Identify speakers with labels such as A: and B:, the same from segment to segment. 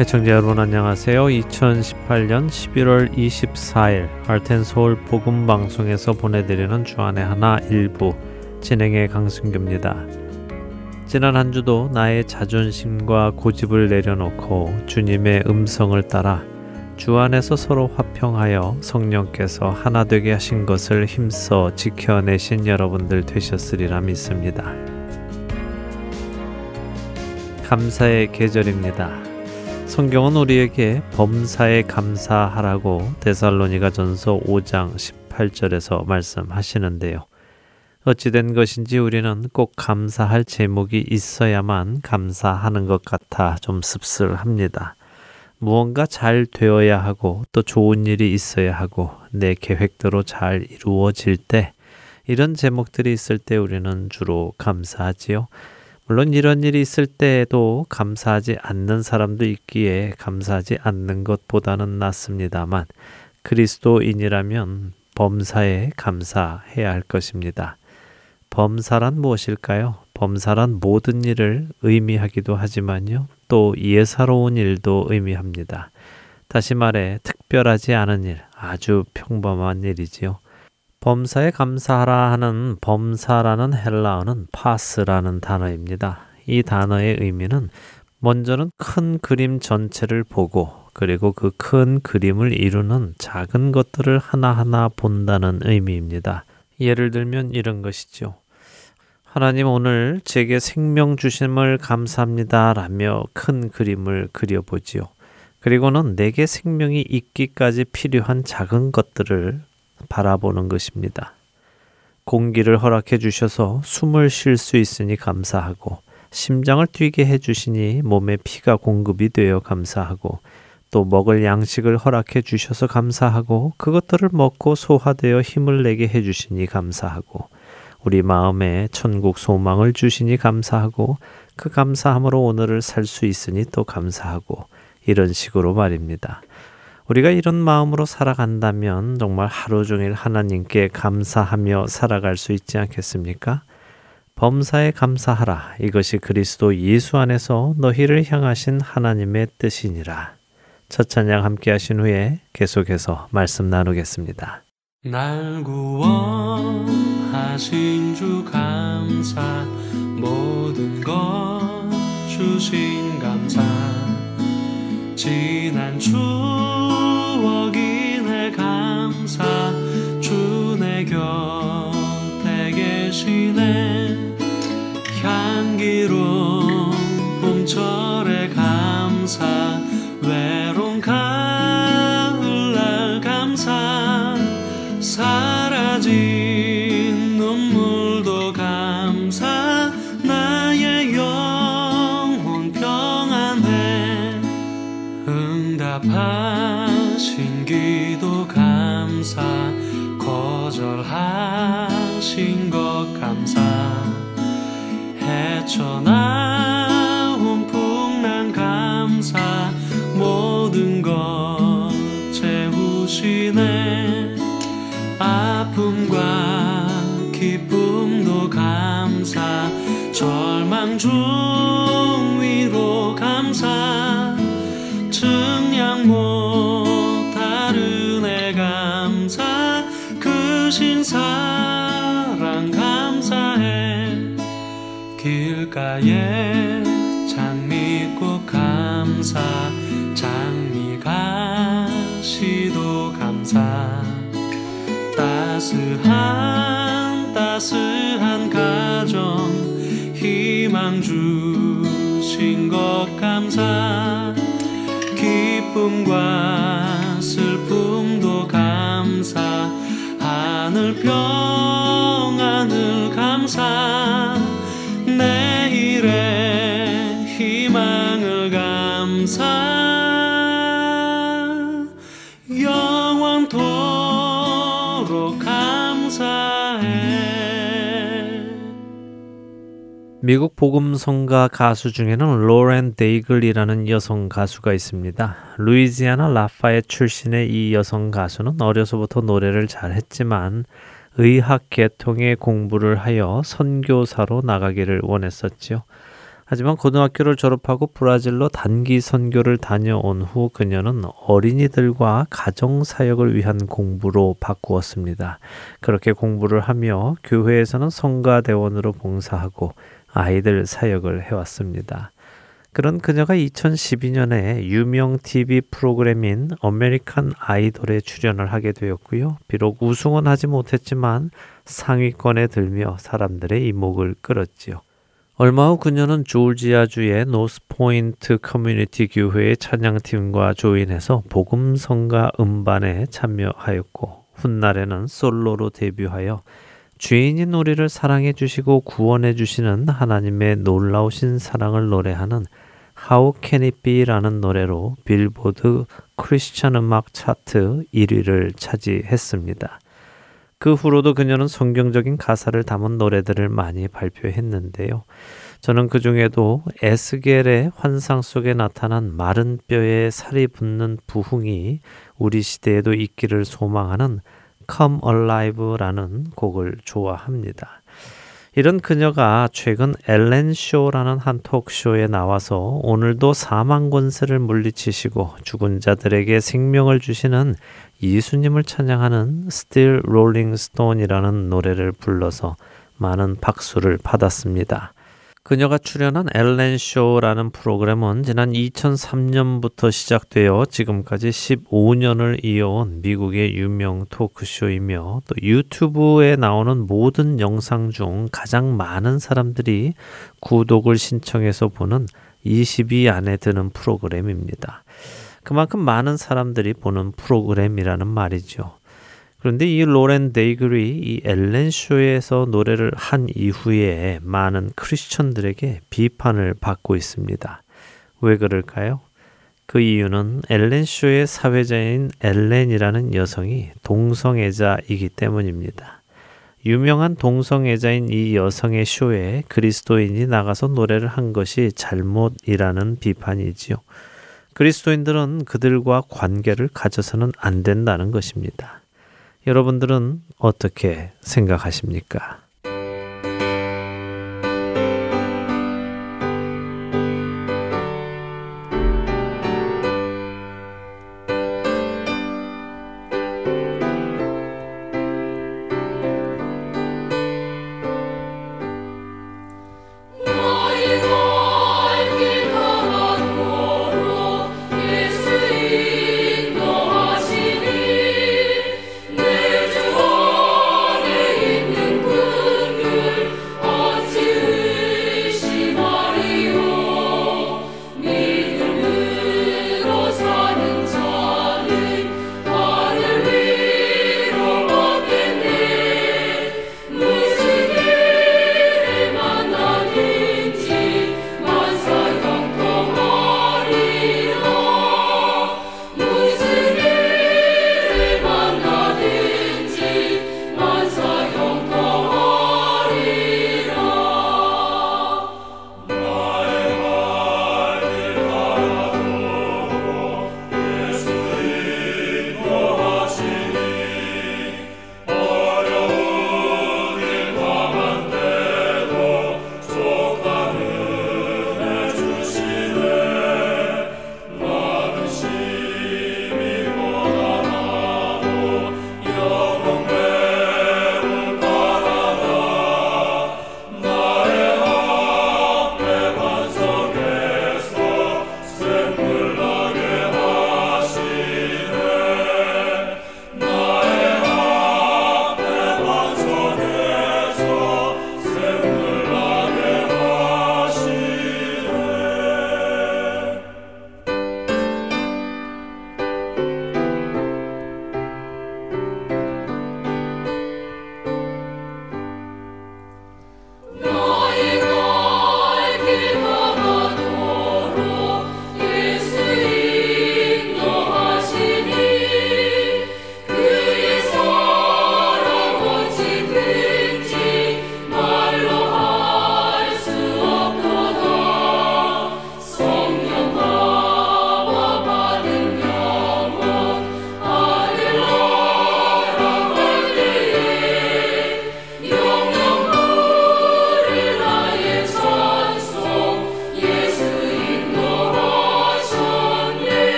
A: 애청자 여러분 안녕하세요. 2018년 11월 24일 할텐서울 복음 방송에서 보내드리는 주안의 하나 일부 진행의 강승규입니다. 지난 한 주도 나의 자존심과 고집을 내려놓고 주님의 음성을 따라 주 안에서 서로 화평하여 성령께서 하나 되게 하신 것을 힘써 지켜내신 여러분들 되셨으리라 믿습니다. 감사의 계절입니다. 성경은 우리에게 범사에 감사하라고 데살로니가 전서 5장 18절에서 말씀하시는데요. 어찌된 것인지 우리는 꼭 감사할 제목이 있어야만 감사하는 것 같아 좀 씁쓸합니다. 무언가 잘 되어야 하고 또 좋은 일이 있어야 하고 내 계획대로 잘 이루어질 때 이런 제목들이 있을 때 우리는 주로 감사하지요. 물론 이런 일이 있을 때에도 감사하지 않는 사람도 있기에 감사하지 않는 것보다는 낫습니다만 그리스도인이라면 범사에 감사해야 할 것입니다. 범사란 무엇일까요? 범사란 모든 일을 의미하기도 하지만요. 또 예사로운 일도 의미합니다. 다시 말해 특별하지 않은 일, 아주 평범한 일이지요. 범사에 감사하라 하는 범사라는 헬라어는 파스라는 단어입니다. 이 단어의 의미는 먼저는 큰 그림 전체를 보고 그리고 그 큰 그림을 이루는 작은 것들을 하나하나 본다는 의미입니다. 예를 들면 이런 것이죠. 하나님 오늘 제게 생명 주심을 감사합니다 라며 큰 그림을 그려보지요. 그리고는 내게 생명이 있기까지 필요한 작은 것들을 바라보는 것입니다. 공기를 허락해 주셔서 숨을 쉴 수 있으니 감사하고 심장을 뛰게 해 주시니 몸에 피가 공급이 되어 감사하고 또 먹을 양식을 허락해 주셔서 감사하고 그것들을 먹고 소화되어 힘을 내게 해 주시니 감사하고 우리 마음에 천국 소망을 주시니 감사하고 그 감사함으로 오늘을 살 수 있으니 또 감사하고 이런 식으로 말입니다. 우리가 이런 마음으로 살아간다면 정말 하루 종일 하나님께 감사하며 살아갈 수 있지 않겠습니까? 범사에 감사하라. 이것이 그리스도 예수 안에서 너희를 향하신 하나님의 뜻이니라. 첫 찬양 함께 하신 후에 계속해서 말씀 나누겠습니다.
B: 날 구원하신 주 감사 모든 것 주신 감사 지난 추억이네 감사. 주 내 곁에 계시네. 향기로운 봄철의 감사. 외로운 가을날 감사 헤쳐나 따스한 따스한 가정 희망 주신 것 감사. 기쁨과 슬픔도 감사. 하늘 평안을 감사. 내일의
A: 미국 복음성가 가수 중에는 로렌 데이글이라는 여성 가수가 있습니다. 루이지아나 라파옛 출신의 이 여성 가수는 어려서부터 노래를 잘했지만 의학 계통의 공부를 하여 선교사로 나가기를 원했었지요. 하지만 고등학교를 졸업하고 브라질로 단기 선교를 다녀온 후 그녀는 어린이들과 가정 사역을 위한 공부로 바꾸었습니다. 그렇게 공부를 하며 교회에서는 성가대원으로 봉사하고 아이들 사역을 해왔습니다. 그런 그녀가 2012년에 유명 TV 프로그램인 아메리칸 아이돌에 출연을 하게 되었고요. 비록 우승은 하지 못했지만 상위권에 들며 사람들의 이목을 끌었지요. 얼마 후 그녀는 조지아주의 노스포인트 커뮤니티 교회의 찬양팀과 조인해서 복음 성가 음반에 참여하였고 훗날에는 솔로로 데뷔하여 죄인인 우리를 사랑해 주시고 구원해 주시는 하나님의 놀라우신 사랑을 노래하는 How Can It Be라는 노래로 빌보드 크리스천 음악 차트 1위를 차지했습니다. 그 후로도 그녀는 성경적인 가사를 담은 노래들을 많이 발표했는데요. 저는 그 중에도 에스겔의 환상 속에 나타난 마른 뼈에 살이 붙는 부흥이 우리 시대에도 있기를 소망하는 Come Alive라는 곡을 좋아합니다. 이런 그녀가 최근 엘렌 쇼라는 한 톡쇼에 나와서 오늘도 사망 권세를 물리치시고 죽은 자들에게 생명을 주시는 예수님을 찬양하는 Still Rolling Stone이라는 노래를 불러서 많은 박수를 받았습니다. 그녀가 출연한 엘렌 쇼라는 프로그램은 지난 2003년부터 시작되어 지금까지 15년을 이어온 미국의 유명 토크쇼이며 또 유튜브에 나오는 모든 영상 중 가장 많은 사람들이 구독을 신청해서 보는 20위 안에 드는 프로그램입니다. 그만큼 많은 사람들이 보는 프로그램이라는 말이죠. 그런데 이 로렌 데이글이 이 엘렌 쇼에서 노래를 한 이후에 많은 크리스천들에게 비판을 받고 있습니다. 왜 그럴까요? 그 이유는 엘렌 쇼의 사회자인 엘렌이라는 여성이 동성애자이기 때문입니다. 유명한 동성애자인 이 여성의 쇼에 그리스도인이 나가서 노래를 한 것이 잘못이라는 비판이지요. 그리스도인들은 그들과 관계를 가져서는 안 된다는 것입니다. 여러분들은 어떻게 생각하십니까?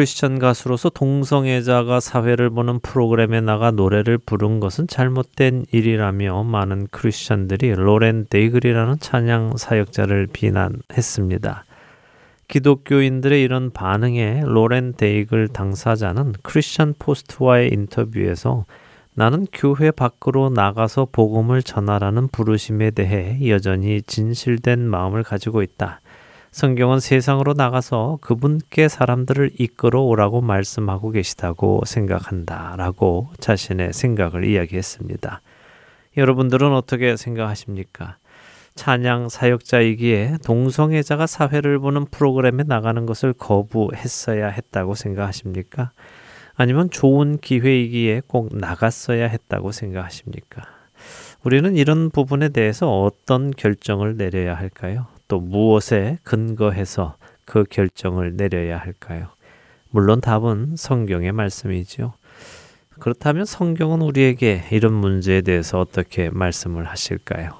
A: 크리스천 가수로서 동성애자가 사회를 보는 프로그램에 나가 노래를 부른 것은 잘못된 일이라며 많은 크리스천들이 로렌 데이글이라는 찬양 사역자를 비난했습니다. 기독교인들의 이런 반응에 로렌 데이글 당사자는 크리스천 포스트와의 인터뷰에서 나는 교회 밖으로 나가서 복음을 전하라는 부르심에 대해 여전히 진실된 마음을 가지고 있다. 성경은 세상으로 나가서 그분께 사람들을 이끌어 오라고 말씀하고 계시다고 생각한다. 라고 자신의 생각을 이야기했습니다. 여러분들은 어떻게 생각하십니까? 찬양 사역자이기에 동성애자가 사회를 보는 프로그램에 나가는 것을 거부했어야 했다고 생각하십니까? 아니면 좋은 기회이기에 꼭 나갔어야 했다고 생각하십니까? 우리는 이런 부분에 대해서 어떤 결정을 내려야 할까요? 또 무엇에 근거해서 그 결정을 내려야 할까요? 물론 답은 성경의 말씀이죠. 그렇다면 성경은 우리에게 이런 문제에 대해서 어떻게 말씀을 하실까요?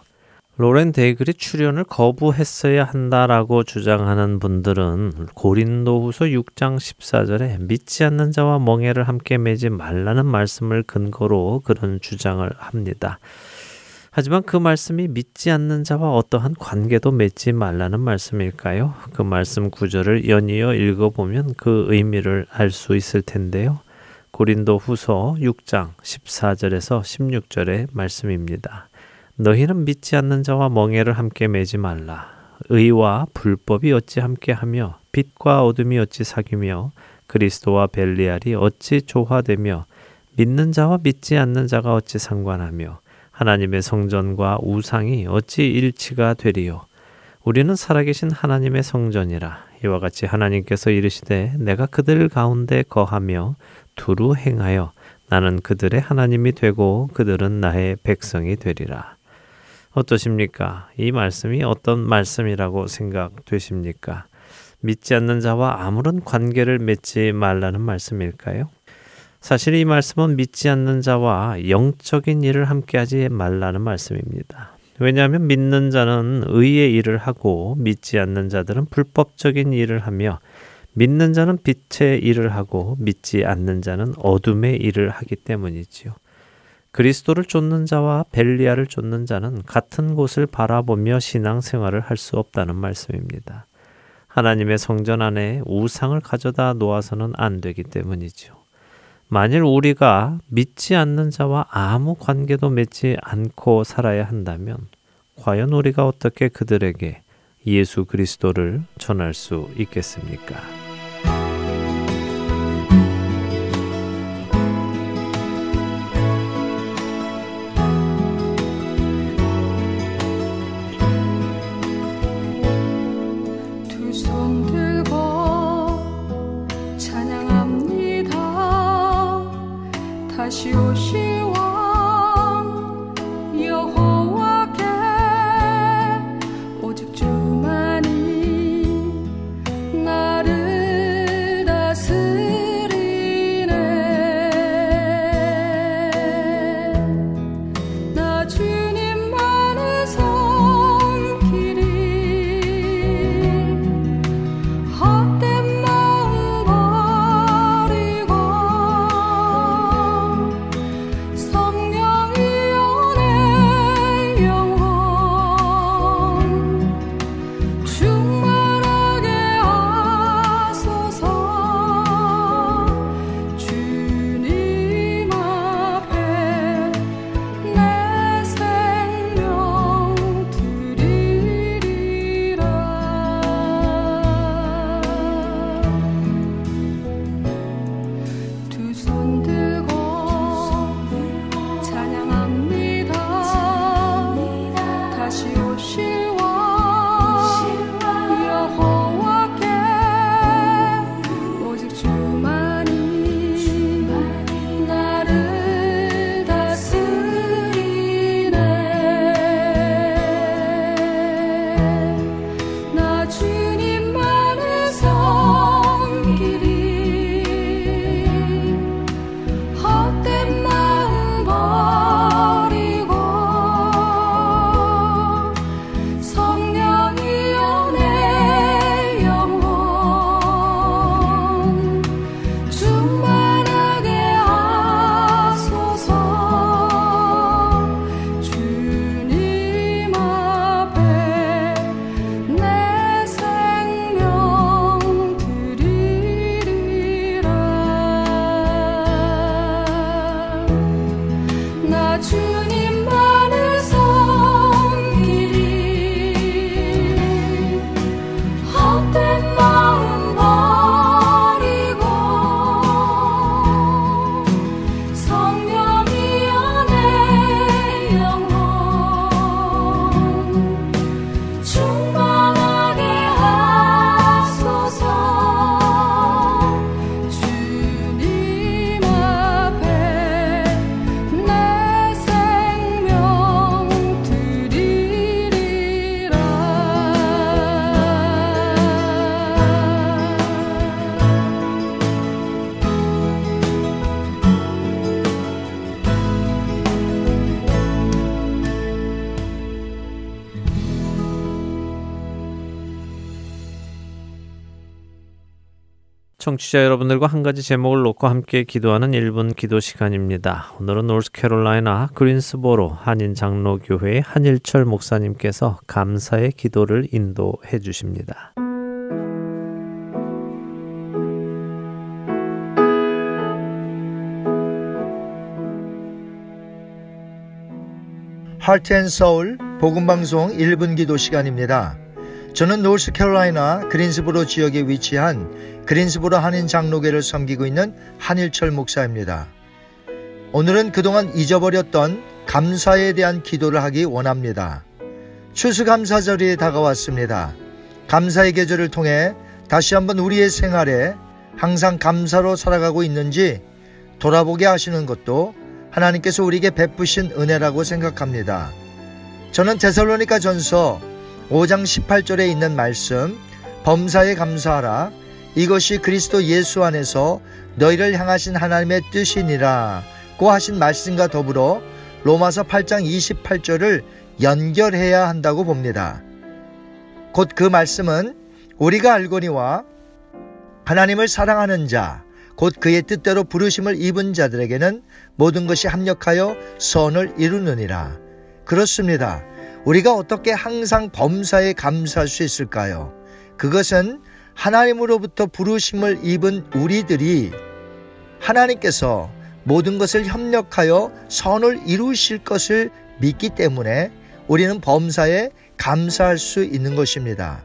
A: 로렌 데이글이 출연을 거부했어야 한다라고 주장하는 분들은 고린도후서 6장 14절에 믿지 않는 자와 멍해를 함께 매지 말라는 말씀을 근거로 그런 주장을 합니다. 하지만 그 말씀이 믿지 않는 자와 어떠한 관계도 맺지 말라는 말씀일까요? 그 말씀 구절을 연이어 읽어보면 그 의미를 알 수 있을 텐데요. 고린도 후서 6장 14절에서 16절의 말씀입니다. 너희는 믿지 않는 자와 멍해를 함께 매지 말라. 의와 불법이 어찌 함께하며 빛과 어둠이 어찌 사귀며 그리스도와 벨리알이 어찌 조화되며 믿는 자와 믿지 않는 자가 어찌 상관하며 하나님의 성전과 우상이 어찌 일치가 되리요. 우리는 살아계신 하나님의 성전이라 이와 같이 하나님께서 이르시되 내가 그들 가운데 거하며 두루 행하여 나는 그들의 하나님이 되고 그들은 나의 백성이 되리라. 어떠십니까? 이 말씀이 어떤 말씀이라고 생각되십니까? 믿지 않는 자와 아무런 관계를 맺지 말라는 말씀일까요? 사실 이 말씀은 믿지 않는 자와 영적인 일을 함께하지 말라는 말씀입니다. 왜냐하면 믿는 자는 의의 일을 하고 믿지 않는 자들은 불법적인 일을 하며 믿는 자는 빛의 일을 하고 믿지 않는 자는 어둠의 일을 하기 때문이지요. 그리스도를 쫓는 자와 벨리아를 쫓는 자는 같은 곳을 바라보며 신앙생활을 할 수 없다는 말씀입니다. 하나님의 성전 안에 우상을 가져다 놓아서는 안 되기 때문이죠. 만일 우리가 믿지 않는 자와 아무 관계도 맺지 않고 살아야 한다면 과연 우리가 어떻게 그들에게 예수 그리스도를 전할 수 있겠습니까? 청취자 여러분들과 한 가지 제목을 놓고 함께 기도하는 1분 기도 시간입니다. 오늘은 노스캐롤라이나 그린스보로 한인 장로교회의 한일철 목사님께서 감사의 기도를 인도해 주십니다.
C: 하트앤서울 복음방송 1분 기도 시간입니다. 저는 노스캐롤라이나 그린스보로 지역에 위치한 그린스보로 한인 장로교를 섬기고 있는 한일철 목사입니다. 오늘은 그동안 잊어버렸던 감사에 대한 기도를 하기 원합니다. 추수감사절이 다가왔습니다. 감사의 계절을 통해 다시 한번 우리의 생활에 항상 감사로 살아가고 있는지 돌아보게 하시는 것도 하나님께서 우리에게 베푸신 은혜라고 생각합니다. 저는 데살로니가 전서 5장 18절에 있는 말씀 범사에 감사하라 이것이 그리스도 예수 안에서 너희를 향하신 하나님의 뜻이니라 고 하신 말씀과 더불어 로마서 8장 28절을 연결해야 한다고 봅니다. 곧 그 말씀은 우리가 알거니와 하나님을 사랑하는 자, 곧 그의 뜻대로 부르심을 입은 자들에게는 모든 것이 합력하여 선을 이루느니라. 그렇습니다. 우리가 어떻게 항상 범사에 감사할 수 있을까요? 그것은 하나님으로부터 부르심을 입은 우리들이 하나님께서 모든 것을 협력하여 선을 이루실 것을 믿기 때문에 우리는 범사에 감사할 수 있는 것입니다.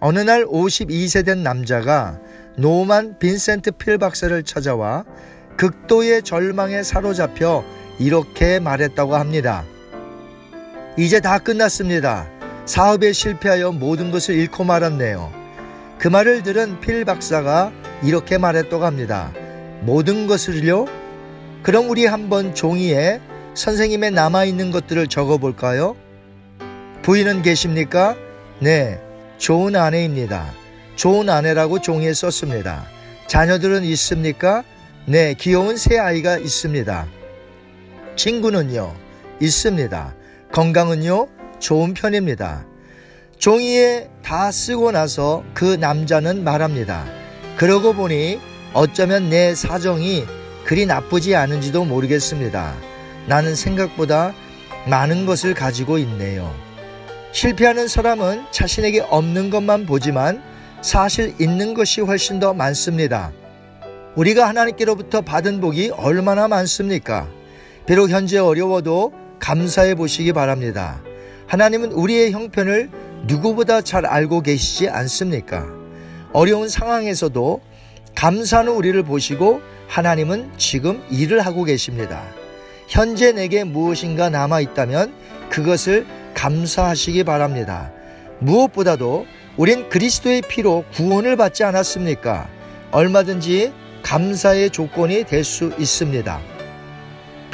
C: 어느 날 52세 된 남자가 노만 빈센트 필 박사를 찾아와 극도의 절망에 사로잡혀 이렇게 말했다고 합니다. 이제 다 끝났습니다. 사업에 실패하여 모든 것을 잃고 말았네요. 그 말을 들은 필 박사가 이렇게 말했다고 합니다. 모든 것을요? 그럼 우리 한번 종이에 선생님의 남아있는 것들을 적어볼까요? 부인은 계십니까? 네, 좋은 아내입니다. 좋은 아내라고 종이에 썼습니다. 자녀들은 있습니까? 네, 귀여운 새 아이가 있습니다. 친구는요? 있습니다. 건강은요? 좋은 편입니다. 종이에 다 쓰고 나서 그 남자는 말합니다. 그러고 보니 어쩌면 내 사정이 그리 나쁘지 않은지도 모르겠습니다. 나는 생각보다 많은 것을 가지고 있네요. 실패하는 사람은 자신에게 없는 것만 보지만 사실 있는 것이 훨씬 더 많습니다. 우리가 하나님께로부터 받은 복이 얼마나 많습니까? 비록 현재 어려워도 감사해 보시기 바랍니다. 하나님은 우리의 형편을 누구보다 잘 알고 계시지 않습니까? 어려운 상황에서도 감사하는 우리를 보시고 하나님은 지금 일을 하고 계십니다. 현재 내게 무엇인가 남아 있다면 그것을 감사하시기 바랍니다. 무엇보다도 우린 그리스도의 피로 구원을 받지 않았습니까? 얼마든지 감사의 조건이 될 수 있습니다.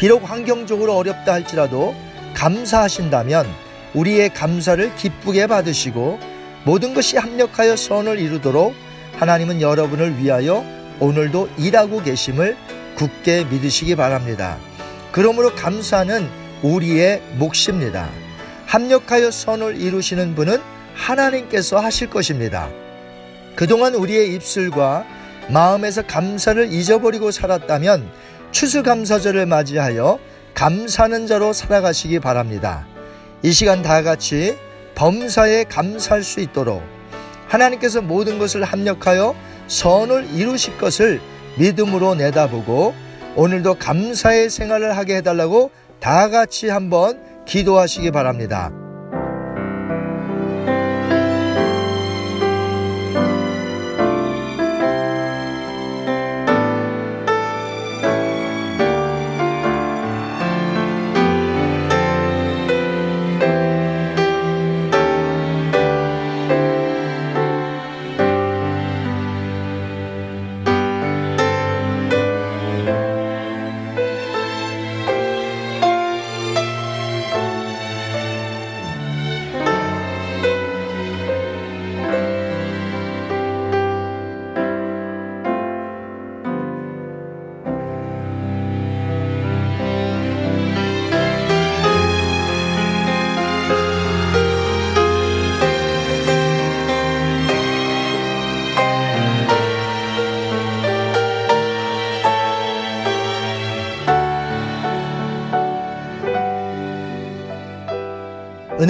C: 비록 환경적으로 어렵다 할지라도 감사하신다면 우리의 감사를 기쁘게 받으시고 모든 것이 합력하여 선을 이루도록 하나님은 여러분을 위하여 오늘도 일하고 계심을 굳게 믿으시기 바랍니다. 그러므로 감사는 우리의 몫입니다. 합력하여 선을 이루시는 분은 하나님께서 하실 것입니다. 그동안 우리의 입술과 마음에서 감사를 잊어버리고 살았다면 추수감사절을 맞이하여 감사하는 자로 살아가시기 바랍니다. 이 시간 다 같이 범사에 감사할 수 있도록 하나님께서 모든 것을 합력하여 선을 이루실 것을 믿음으로 내다보고 오늘도 감사의 생활을 하게 해달라고 다 같이 한번 기도하시기 바랍니다.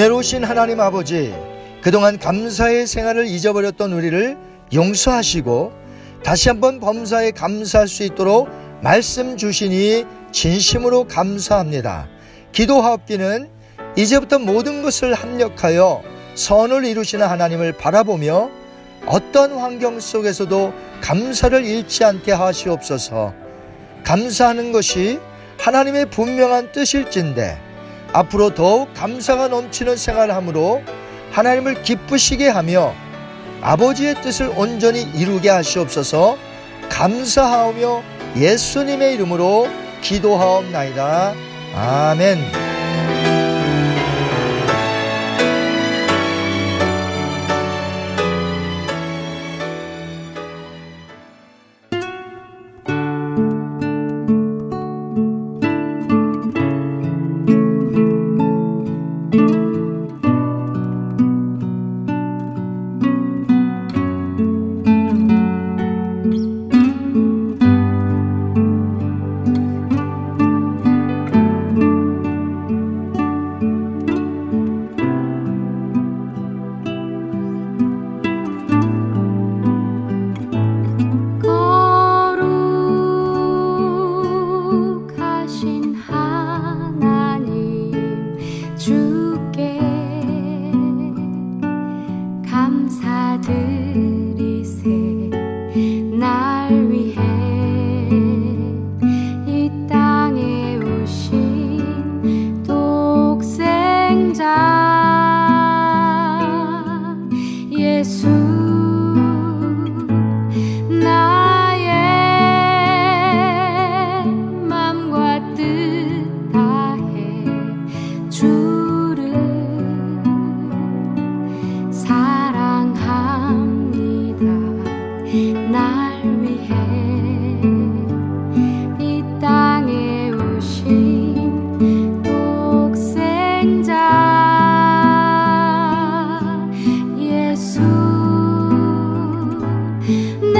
D: 은혜로우신 하나님 아버지, 그동안 감사의 생활을 잊어버렸던 우리를 용서하시고 다시 한번 범사에 감사할 수 있도록 말씀 주시니 진심으로 감사합니다. 기도하옵기는 이제부터 모든 것을 합력하여 선을 이루시는 하나님을 바라보며 어떤 환경 속에서도 감사를 잃지 않게 하시옵소서. 감사하는 것이 하나님의 분명한 뜻일진데 앞으로 더욱 감사가 넘치는 생활함으로 하나님을 기쁘시게 하며 아버지의 뜻을 온전히 이루게 하시옵소서 감사하오며 예수님의 이름으로 기도하옵나이다. 아멘.
E: 那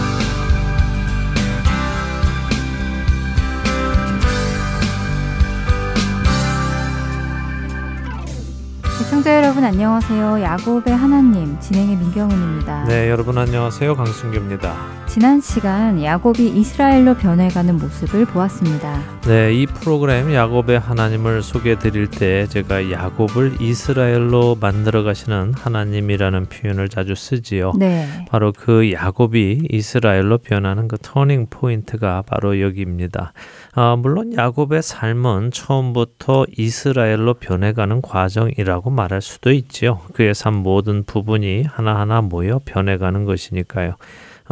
F: 시청자 여러분 안녕하세요. 야곱의 하나님 진행의 민경은입니다.
A: 네, 여러분 안녕하세요. 강순규입니다.
F: 지난 시간 야곱이 이스라엘로 변해가는 모습을 보았습니다.
A: 네, 이 프로그램 야곱의 하나님을 소개해 드릴 때 제가 야곱을 이스라엘로 만들어 가시는 하나님이라는 표현을 자주 쓰지요.
F: 네.
A: 바로 그 야곱이 이스라엘로 변하는 그 터닝 포인트가 바로 여기입니다. 아, 물론 야곱의 삶은 처음부터 이스라엘로 변해가는 과정이라고 말할 수도 있지요. 그의 삶 모든 부분이 하나하나 모여 변해가는 것이니까요.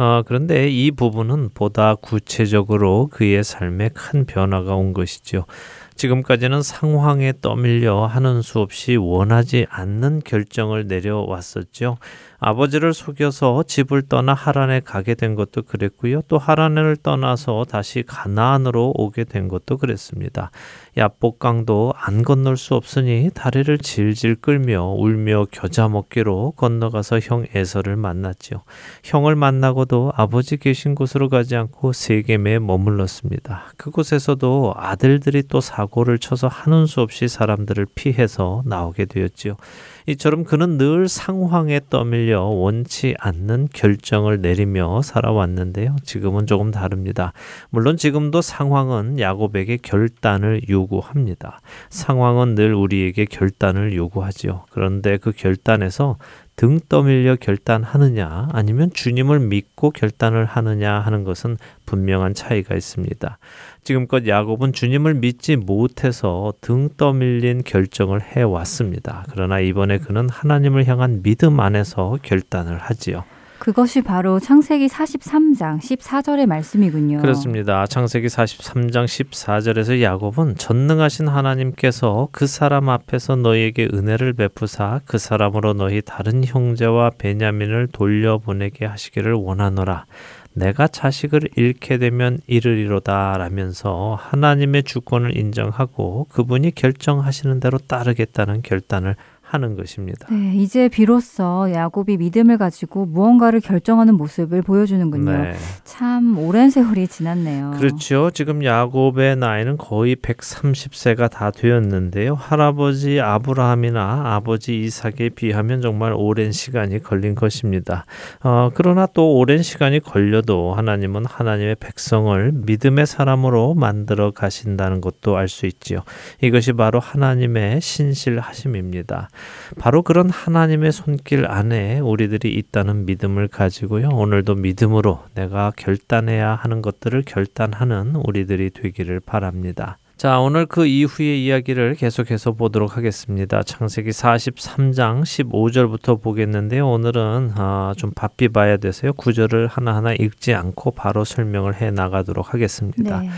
A: 어, 그런데 이 부분은 보다 구체적으로 그의 삶에 큰 변화가 온 것이죠. 지금까지는 상황에 떠밀려 하는 수 없이 원하지 않는 결정을 내려왔었죠. 아버지를 속여서 집을 떠나 하란에 가게 된 것도 그랬고요. 또 하란을 떠나서 다시 가나안으로 오게 된 것도 그랬습니다. 야복강도 안 건널 수 없으니 다리를 질질 끌며 울며 겨자 먹기로 건너가서 형 에서를 만났지요. 형을 만나고도 아버지 계신 곳으로 가지 않고 세겜에 머물렀습니다. 그곳에서도 아들들이 또 사고를 쳐서 하는 수 없이 사람들을 피해서 나오게 되었지요. 이처럼 그는 늘 상황에 떠밀려 원치 않는 결정을 내리며 살아왔는데요. 지금은 조금 다릅니다. 물론 지금도 상황은 야곱에게 결단을 요구합니다. 상황은 늘 우리에게 결단을 요구하지요. 그런데 그 결단에서 등 떠밀려 결단하느냐 아니면 주님을 믿고 결단을 하느냐 하는 것은 분명한 차이가 있습니다. 지금껏 야곱은 주님을 믿지 못해서 등 떠밀린 결정을 해 왔습니다. 그러나 이번에 그는 하나님을 향한 믿음 안에서 결단을 하지요.
F: 그것이 바로 창세기 43장 14절의 말씀이군요.
A: 그렇습니다. 창세기 43장 14절에서 야곱은 전능하신 하나님께서 그 사람 앞에서 너희에게 은혜를 베푸사 그 사람으로 너희 다른 형제와 베냐민을 돌려보내게 하시기를 원하노라. 내가 자식을 잃게 되면 이르리로다 라면서 하나님의 주권을 인정하고 그분이 결정하시는 대로 따르겠다는 결단을 하는 것입니다.
F: 네, 이제 비로소 야곱이 믿음을 가지고 무언가를 결정하는 모습을 보여주는군요.
A: 네.
F: 참 오랜 세월이 지났네요.
A: 그렇죠. 지금 야곱의 나이는 거의 130세가 다 되었는데요. 할아버지 아브라함이나 아버지 이삭에 비하면 정말 오랜 시간이 걸린 것입니다. 어, 그러나 또 오랜 시간이 걸려도 하나님은 하나님의 백성을 믿음의 사람으로 만들어 가신다는 것도 알 수 있지요. 이것이 바로 하나님의 신실하심입니다. 바로 그런 하나님의 손길 안에 우리들이 있다는 믿음을 가지고요. 오늘도 믿음으로 내가 결단해야 하는 것들을 결단하는 우리들이 되기를 바랍니다. 자, 오늘 그 이후의 이야기를 계속해서 보도록 하겠습니다. 창세기 43장 15절부터 보겠는데요. 오늘은 아, 좀 바삐 봐야 돼서요. 구절을 하나하나 읽지 않고 바로 설명을 해 나가도록 하겠습니다.
F: 네.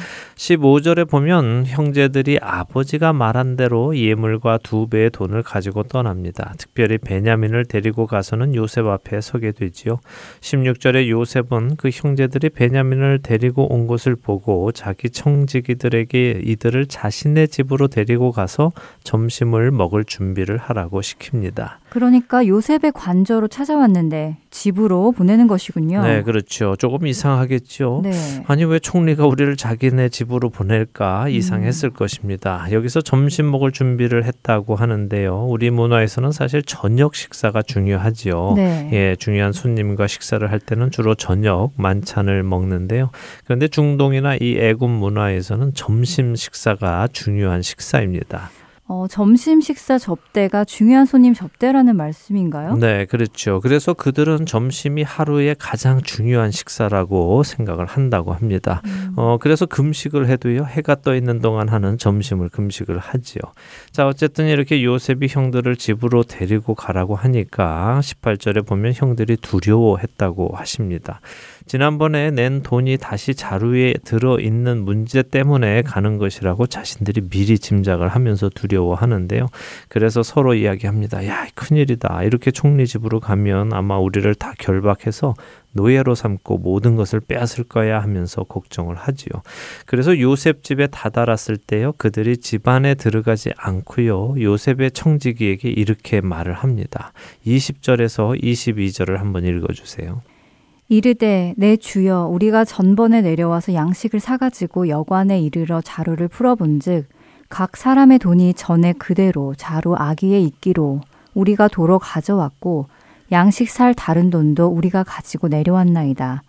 A: 15절에 보면 형제들이 아버지가 말한 대로 예물과 두 배의 돈을 가지고 떠납니다. 특별히 베냐민을 데리고 가서는 요셉 앞에 서게 되지요. 16절에 요셉은 그 형제들이 베냐민을 데리고 온 것을 보고 자기 청지기들에게 이들을 자신의 집으로 데리고 가서 점심을 먹을 준비를 하라고 시킵니다.
F: 그러니까 요셉의 관저로 찾아왔는데 집으로 보내는 것이군요.
A: 네, 그렇죠. 조금 이상하겠죠.
F: 네.
A: 아니 왜 총리가 우리를 자기네 집으로 보낼까 이상했을
F: 음.
A: 것입니다. 여기서 점심 먹을 준비를 했다고 하는데요. 우리 문화에서는 사실 저녁 식사가 중요하지요.
F: 네.
A: 예, 중요한 손님과 식사를 할 때는 주로 저녁 만찬을 먹는데요. 그런데 중동이나 이 애굽 문화에서는 점심 식사가 중요한 식사입니다.
F: 어, 점심 식사 접대가 중요한 손님 접대라는 말씀인가요?
A: 네, 그렇죠. 그래서 그들은 점심이 하루의 가장 중요한 식사라고 생각을 한다고 합니다.
F: 음.
A: 어, 그래서 금식을 해도요, 해가 떠 있는 동안 하는 점심을 금식을 하지요. 자, 어쨌든 이렇게 요셉이 형들을 집으로 데리고 가라고 하니까 18절에 보면 형들이 두려워했다고 하십니다. 지난번에 낸 돈이 다시 자루에 들어 있는 문제 때문에 가는 것이라고 자신들이 미리 짐작을 하면서 두려워하는데요. 그래서 서로 이야기합니다. 야, 큰일이다. 이렇게 총리 집으로 가면 아마 우리를 다 결박해서 노예로 삼고 모든 것을 빼앗을 거야 하면서 걱정을 하지요. 그래서 요셉 집에 다다랐을 때요. 그들이 집 안에 들어가지 않고요. 요셉의 청지기에게 이렇게 말을 합니다. 20절에서 22절을 한번 읽어 주세요.
F: 이르되 내 주여 우리가 전번에 내려와서 양식을 사가지고 여관에 이르러 자루를 풀어본즉 각 사람의 돈이 전에 그대로 자루 아기에 있기로 우리가 도로 가져왔고 양식 살 다른 돈도 우리가 가지고 내려왔나이다.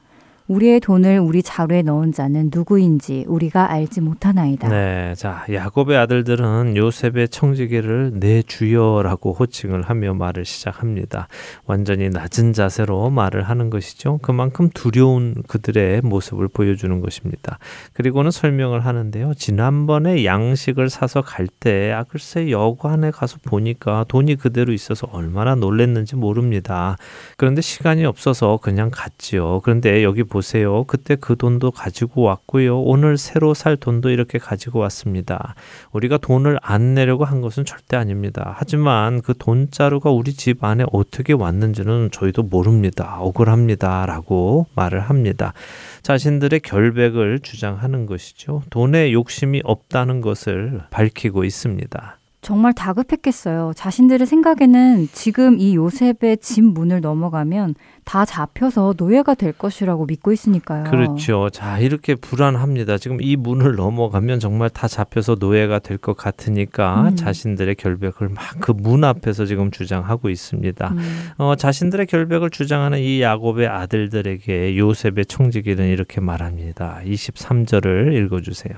F: 우리의 돈을 우리 자루에 넣은 자는 누구인지 우리가 알지 못하나이다.
A: 네, 자 야곱의 아들들은 요셉의 청지기를 내 주여라고 호칭을 하며 말을 시작합니다. 완전히 낮은 자세로 말을 하는 것이죠. 그만큼 두려운 그들의 모습을 보여주는 것입니다. 그리고는 설명을 하는데요. 지난번에 양식을 사서 갈 때, 아 글쎄 여관에 가서 보니까 돈이 그대로 있어서 얼마나 놀랬는지 모릅니다. 그런데 시간이 없어서 그냥 갔지요. 그런데 여기 보세요. 그때 그 돈도 가지고 왔고요. 오늘 새로 살 돈도 이렇게 가지고 왔습니다. 우리가 돈을 안 내려고 한 것은 절대 아닙니다. 하지만 그 돈자루가 우리 집 안에 어떻게 왔는지는 저희도 모릅니다. 억울합니다. 라고 말을 합니다. 자신들의 결백을 주장하는 것이죠. 돈에 욕심이 없다는 것을 밝히고 있습니다.
F: 정말 다급했겠어요. 자신들의 생각에는 지금 이 요셉의 집 문을 넘어가면 다 잡혀서 노예가 될 것이라고 믿고 있으니까요.
A: 그렇죠. 자, 이렇게 불안합니다. 지금 이 문을 넘어가면 정말 다 잡혀서 노예가 될 것 같으니까
F: 음.
A: 자신들의 결백을 막 그 문 앞에서 지금 주장하고 있습니다.
F: 음.
A: 어, 자신들의 결백을 주장하는 이 야곱의 아들들에게 요셉의 청지기는 이렇게 말합니다. 23절을 읽어 주세요.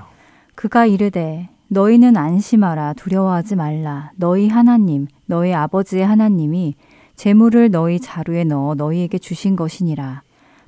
F: 그가 이르되 너희는 안심하라 두려워하지 말라. 너희 하나님 너희 아버지의 하나님이 재물을 너희 자루에 넣어 너희에게 주신 것이니라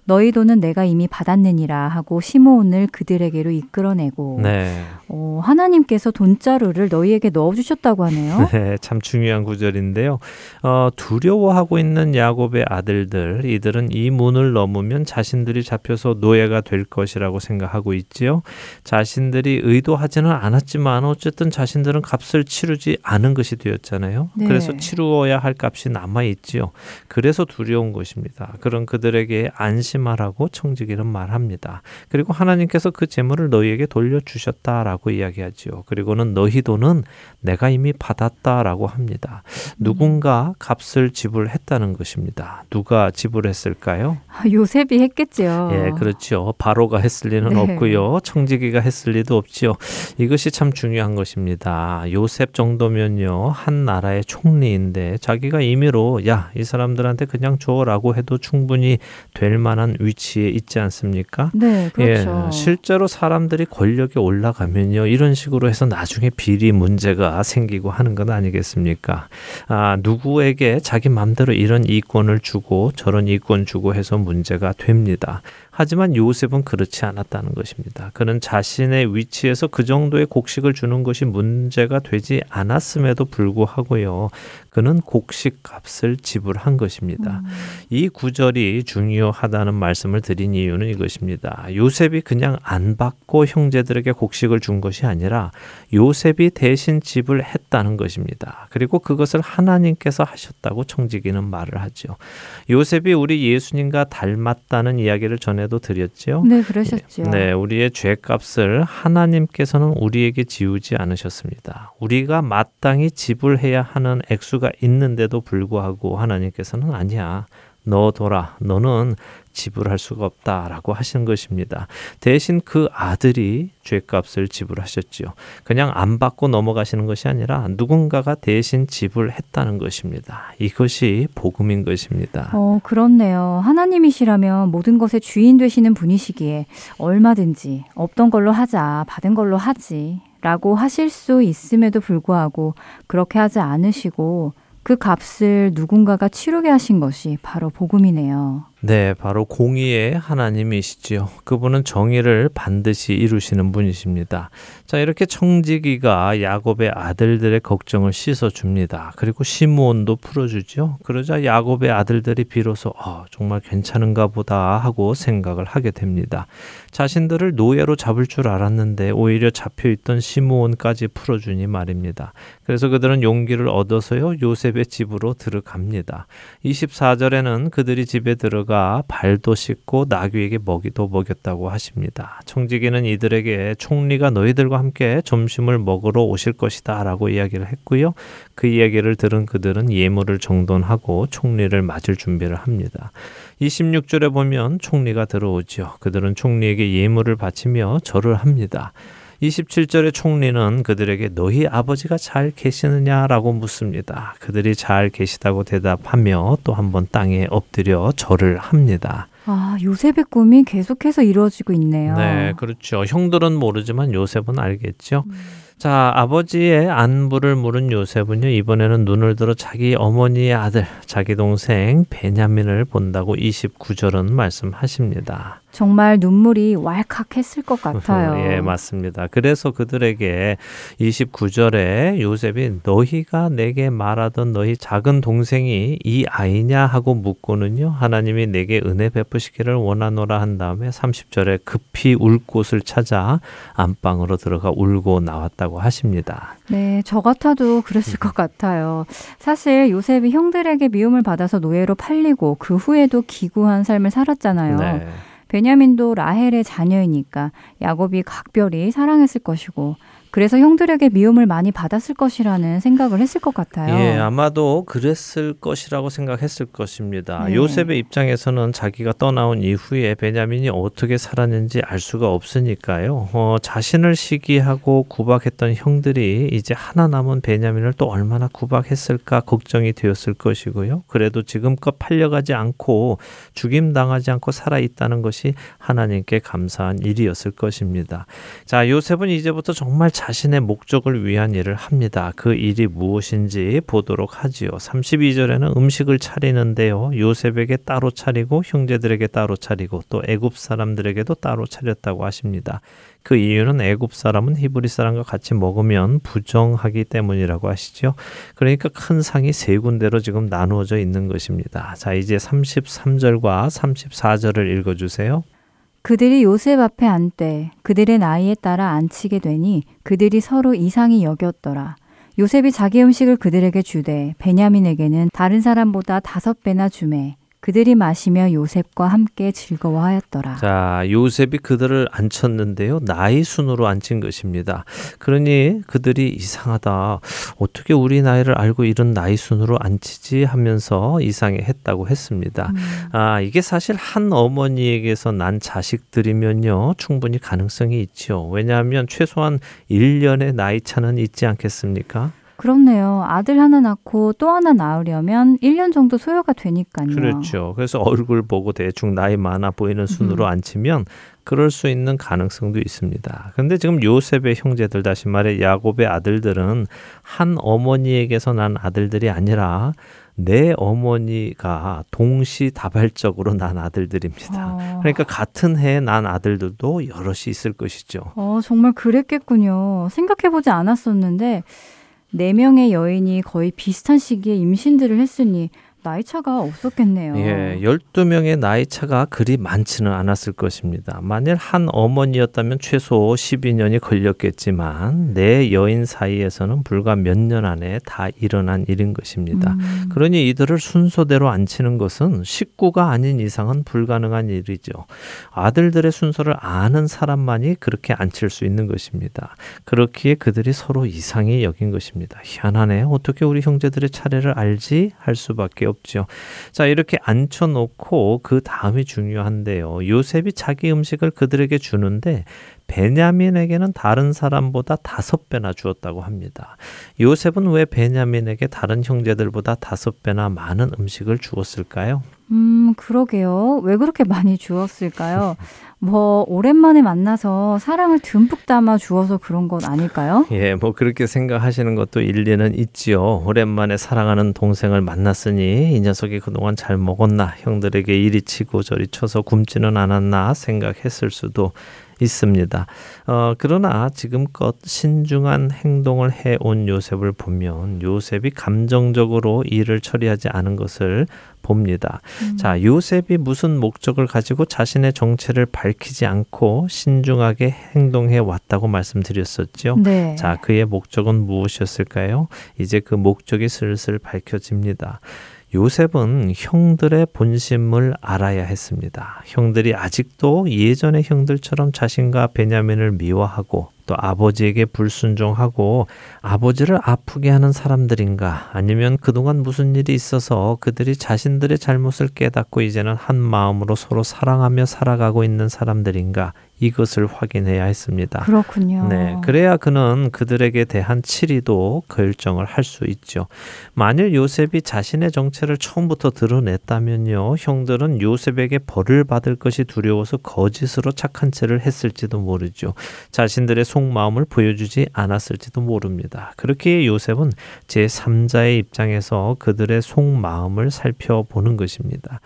F: 너희 돈은 내가 이미 받았느니라 하고 시므온을 그들에게로 이끌어내고
A: 네.
F: 어, 하나님께서 돈자루를 너희에게 넣어주셨다고 하네요.
A: 네, 참 중요한 구절인데요. 어, 두려워하고 있는 야곱의 아들들, 이들은 이 문을 넘으면 자신들이 잡혀서 노예가 될 것이라고 생각하고 있지요. 자신들이 의도하지는 않았지만 어쨌든 자신들은 값을 치르지 않은 것이 되었잖아요.
F: 네.
A: 그래서 치루어야 할 값이 남아 있지요. 그래서 두려운 것입니다. 그런 그들에게 안심 하라고 청지기는 말합니다. 그리고 하나님께서 그 재물을 너희에게 돌려주셨다라고 이야기하지요. 그리고는 너희 돈은 내가 이미 받았다라고 합니다. 누군가 값을 지불했다는 것입니다. 누가 지불했을까요?
F: 아, 요셉이 했겠지요.
A: 예, 그렇죠. 바로가 했을 리는
F: 네.
A: 없고요. 청지기가 했을 리도 없지요. 이것이 참 중요한 것입니다. 요셉 정도면요. 한 나라의 총리인데 자기가 임의로 야, 이 사람들한테 그냥 줘라고 해도 충분히 될 만한 위치에 있지 않습니까?
F: 네, 그렇죠.
A: 예, 실제로 사람들이 권력에 올라가면요, 이런 식으로 해서 나중에 비리 문제가 생기고 하는 건 아니겠습니까? 아, 누구에게 자기 맘대로 이런 이권을 주고 저런 이권 주고 해서 문제가 됩니다. 하지만 요셉은 그렇지 않았다는 것입니다. 그는 자신의 위치에서 그 정도의 곡식을 주는 것이 문제가 되지 않았음에도 불구하고요. 그는 곡식 값을 지불한 것입니다. 이 구절이 중요하다는 말씀을 드린 이유는 이것입니다. 요셉이 그냥 안 받고 형제들에게 곡식을 준 것이 아니라 요셉이 대신 지불했다는 것입니다. 그리고 그것을 하나님께서 하셨다고 청지기는 말을 하죠. 요셉이 우리 예수님과 닮았다는 이야기를 전해 시간에도 드렸지요.
F: 네, 그러셨죠.
A: 네, 우리의 죄값을 하나님께서는 우리에게 지우지 않으셨습니다. 우리가 마땅히 지불해야 하는 액수가 있는데도 불구하고 하나님께서는 아니야. 너 돌아. 너는 지불할 수가 없다라고 하신 것입니다. 대신 그 아들이 죄값을 지불하셨지요. 그냥 안 받고 넘어가시는 것이 아니라 누군가가 대신 지불했다는 것입니다. 이것이 복음인 것입니다.
F: 어, 그렇네요. 하나님이시라면 모든 것의 주인 되시는 분이시기에 얼마든지 없던 걸로 하자, 받은 걸로 하지. 라고 하실 수 있음에도 불구하고 그렇게 하지 않으시고 그 값을 누군가가 치르게 하신 것이 바로 복음이네요.
A: 네, 바로 공의의 하나님이시지요. 그분은 정의를 반드시 이루시는 분이십니다. 자, 이렇게 청지기가 야곱의 아들들의 걱정을 씻어 줍니다. 그리고 시므온도 풀어주죠. 그러자 야곱의 아들들이 비로소 어, 정말 괜찮은가 보다 하고 생각을 하게 됩니다. 자신들을 노예로 잡을 줄 알았는데 오히려 잡혀 있던 시므온까지 풀어 주니 말입니다. 그래서 그들은 용기를 얻어서요 요셉의 집으로 들어갑니다. 24절에는 그들이 집에 들어 가 발도 씻고 나귀에게 먹이도 먹였다고 하십니다. 청지기는 이들에게 총리가 너희들과 함께 점심을 먹으러 오실 것이다 라고 이야기를 했고요. 그 이야기를 들은 그들은 예물을 정돈하고 총리를 맞을 준비를 합니다. 26절에 보면 총리가 들어오죠. 그들은 총리에게 예물을 바치며 절을 합니다. 27절의 총리는 그들에게 너희 아버지가 잘 계시느냐라고 묻습니다. 그들이 잘 계시다고 대답하며 또 한 번 땅에 엎드려 절을 합니다.
F: 아, 요셉의 꿈이 계속해서 이루어지고 있네요.
A: 네, 그렇죠. 형들은 모르지만 요셉은 알겠죠. 자, 아버지의 안부를 물은 요셉은요, 이번에는 눈을 들어 자기 어머니의 아들, 자기 동생 베냐민을 본다고 29절은 말씀하십니다.
F: 정말 눈물이 왈칵했을 것 같아요.
A: 예, 맞습니다. 그래서 그들에게 29절에 요셉이 너희가 내게 말하던 너희 작은 동생이 이 아이냐 하고 묻고는요. 하나님이 내게 은혜 베푸시기를 원하노라 한 다음에 30절에 급히 울 곳을 찾아 안방으로 들어가 울고 나왔다고 하십니다.
F: 네, 저 같아도 그랬을 것 같아요. 사실 요셉이 형들에게 미움을 받아서 노예로 팔리고 그 후에도 기구한 삶을 살았잖아요.
A: 네.
F: 베냐민도 라헬의 자녀이니까 야곱이 각별히 사랑했을 것이고 그래서 형들에게 미움을 많이 받았을 것이라는 생각을 했을 것 같아요.
A: 예, 아마도 그랬을 것이라고 생각했을 것입니다.
F: 네.
A: 요셉의 입장에서는 자기가 떠나온 이후에 베냐민이 어떻게 살았는지 알 수가 없으니까요. 어, 자신을 시기하고 구박했던 형들이 이제 하나 남은 베냐민을 또 얼마나 구박했을까 걱정이 되었을 것이고요. 그래도 지금껏 팔려가지 않고 죽임 당하지 않고 살아 있다는 것이 하나님께 감사한 일이었을 것입니다. 자, 요셉은 이제부터 정말 자신의 목적을 위한 일을 합니다. 그 일이 무엇인지 보도록 하지요. 32절에는 음식을 차리는데요. 요셉에게 따로 차리고 형제들에게 따로 차리고 또 애굽 사람들에게도 따로 차렸다고 하십니다. 그 이유는 애굽 사람은 히브리 사람과 같이 먹으면 부정하기 때문이라고 하시죠. 그러니까 큰 상이 세 군데로 지금 나누어져 있는 것입니다. 자, 이제 33절과 34절을 읽어 주세요.
F: 그들이 요셉 앞에 앉되 그들의 나이에 따라 앉히게 되니 그들이 서로 이상히 여겼더라. 요셉이 자기 음식을 그들에게 주되 베냐민에게는 다른 사람보다 다섯 배나 주매 그들이 마시며 요셉과 함께 즐거워하였더라.
A: 자, 요셉이 그들을 앉혔는데요. 나이 순으로 앉힌 것입니다. 그러니 그들이 이상하다. 어떻게 우리 나이를 알고 이런 나이 순으로 앉히지 하면서 이상해 했다고 했습니다. 아, 이게 사실 한 어머니에게서 난 자식들이면요. 충분히 가능성이 있죠. 왜냐하면 최소한 1년의 나이 차는 있지 않겠습니까?
F: 그렇네요. 아들 하나 낳고 또 하나 낳으려면 1년 정도 소요가 되니까요.
A: 그렇죠. 그래서 얼굴 보고 대충 나이 많아 보이는 순으로 앉히면 그럴 수 있는 가능성도 있습니다. 근데 지금 요셉의 형제들 다시 말해 야곱의 아들들은 한 어머니에게서 난 아들들이 아니라 내 어머니가 동시다발적으로 난 아들들입니다.
F: 어.
A: 그러니까 같은 해에 난 아들들도 여럿이 있을 것이죠.
F: 어, 정말 그랬겠군요. 생각해보지 않았었는데, 네 명의 여인이 거의 비슷한 시기에 임신들을 했으니, 나이 차가 없었겠네요.
A: 예, 12명의 나이 차가 그리 많지는 않았을 것입니다. 만일 한 어머니였다면 최소 12년이 걸렸겠지만 내 여인 사이에서는 불과 몇 년 안에 다 일어난 일인 것입니다.
F: 음.
A: 그러니 이들을 순서대로 앉히는 것은 식구가 아닌 이상은 불가능한 일이죠. 아들들의 순서를 아는 사람만이 그렇게 앉힐 수 있는 것입니다. 그렇기에 그들이 서로 이상히 여긴 것입니다. 희한하네. 어떻게 우리 형제들의 차례를 알지? 할 수밖에 없죠. 자, 이렇게 앉혀놓고 그 다음이 중요한데요. 요셉이 자기 음식을 그들에게 주는데 베냐민에게는 다른 사람보다 다섯 배나 주었다고 합니다. 요셉은 왜 베냐민에게 다른 형제들보다 다섯 배나 많은 음식을 주었을까요?
F: 음, 그러게요. 왜 그렇게 많이 주었을까요? 뭐, 오랜만에 만나서 사랑을 듬뿍 담아 주어서 그런 건 아닐까요?
A: 예, 뭐 그렇게 생각하시는 것도 일리는 있지요. 오랜만에 사랑하는 동생을 만났으니 이 녀석이 그동안 잘 먹었나, 형들에게 이리 치고 저리 쳐서 굶지는 않았나 생각했을 수도 있습니다. 어, 그러나 지금껏 신중한 행동을 해온 요셉을 보면 요셉이 감정적으로 일을 처리하지 않은 것을 봅니다.
F: 음.
A: 자, 요셉이 무슨 목적을 가지고 자신의 정체를 밝히지 않고 신중하게 행동해 왔다고 말씀드렸었죠.
F: 네.
A: 자, 그의 목적은 무엇이었을까요? 이제 그 목적이 슬슬 밝혀집니다. 요셉은 형들의 본심을 알아야 했습니다. 형들이 아직도 예전의 형들처럼 자신과 베냐민을 미워하고 또 아버지에게 불순종하고 아버지를 아프게 하는 사람들인가 아니면 그동안 무슨 일이 있어서 그들이 자신들의 잘못을 깨닫고 이제는 한 마음으로 서로 사랑하며 살아가고 있는 사람들인가 이것을 확인해야 했습니다.
F: 그렇군요.
A: 네, 그래야 그는 그들에게 대한 치리도 결정을 할 수 있죠. 만일 요셉이 자신의 정체를 처음부터 드러냈다면요, 형들은 요셉에게 벌을 받을 것이 두려워서 거짓으로 착한 채를 했을지도 모르죠. 자신들의 속마음을 보여주지 않았을지도 모릅니다. 그렇게 요셉은 제 3자의 입장에서 그들의 속마음을 살펴보는 것입니다.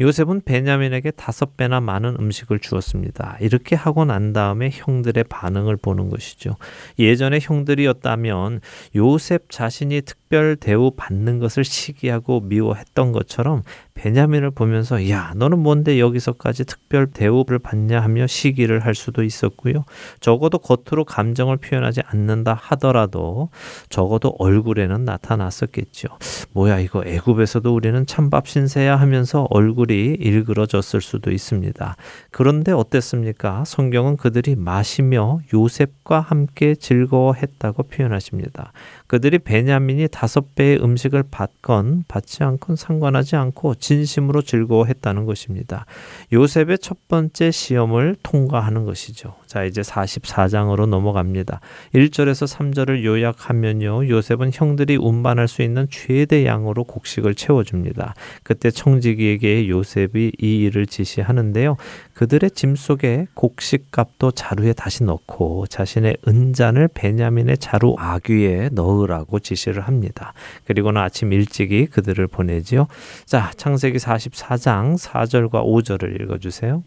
A: 요셉은 베냐민에게 다섯 배나 많은 음식을 주었습니다. 이렇게 하고 난 다음에 형들의 반응을 보는 것이죠. 예전에 형들이었다면 요셉 자신이 특별 대우 받는 것을 시기하고 미워했던 것처럼 베냐민을 보면서 야 너는 뭔데 여기서까지 특별 대우를 받냐 하며 시기를 할 수도 있었고요. 적어도 겉으로 감정을 표현하지 않는다 하더라도 적어도 얼굴에는 나타났었겠죠. 뭐야 이거 애굽에서도 우리는 찬밥 신세야 하면서 얼굴 이 일그러졌을 수도 있습니다. 그런데 어땠습니까? 성경은 그들이 마시며 요셉과 함께 즐거워했다고 표현하십니다. 그들이 베냐민이 다섯 배의 음식을 받건 받지 않건 상관하지 않고 진심으로 즐거워했다는 것입니다. 요셉의 첫 번째 시험을 통과하는 것이죠. 자, 이제 44장으로 넘어갑니다. 1절에서 3절을 요약하면요. 요셉은 형들이 운반할 수 있는 최대 양으로 곡식을 채워줍니다. 그때 청지기에게 요셉이 이 일을 지시하는데요. 그들의 짐 속에 곡식값도 자루에 다시 넣고 자신의 은잔을 베냐민의 자루 아귀에 넣으라고 지시를 합니다. 그리고는 아침 일찍이 그들을 보내지요. 자, 창세기 44장 4절과 5절을 읽어 주세요.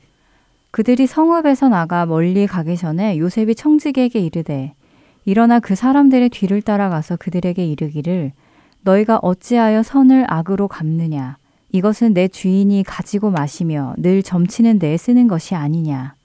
F: 그들이 성읍에서 나가 멀리 가기 전에 요셉이 청지기에게 이르되 일어나 그 사람들의 뒤를 따라가서 그들에게 이르기를 너희가 어찌하여 선을 악으로 갚느냐 이것은 내 주인이 가지고 마시며 늘 점치는 데 쓰는 것이 아니냐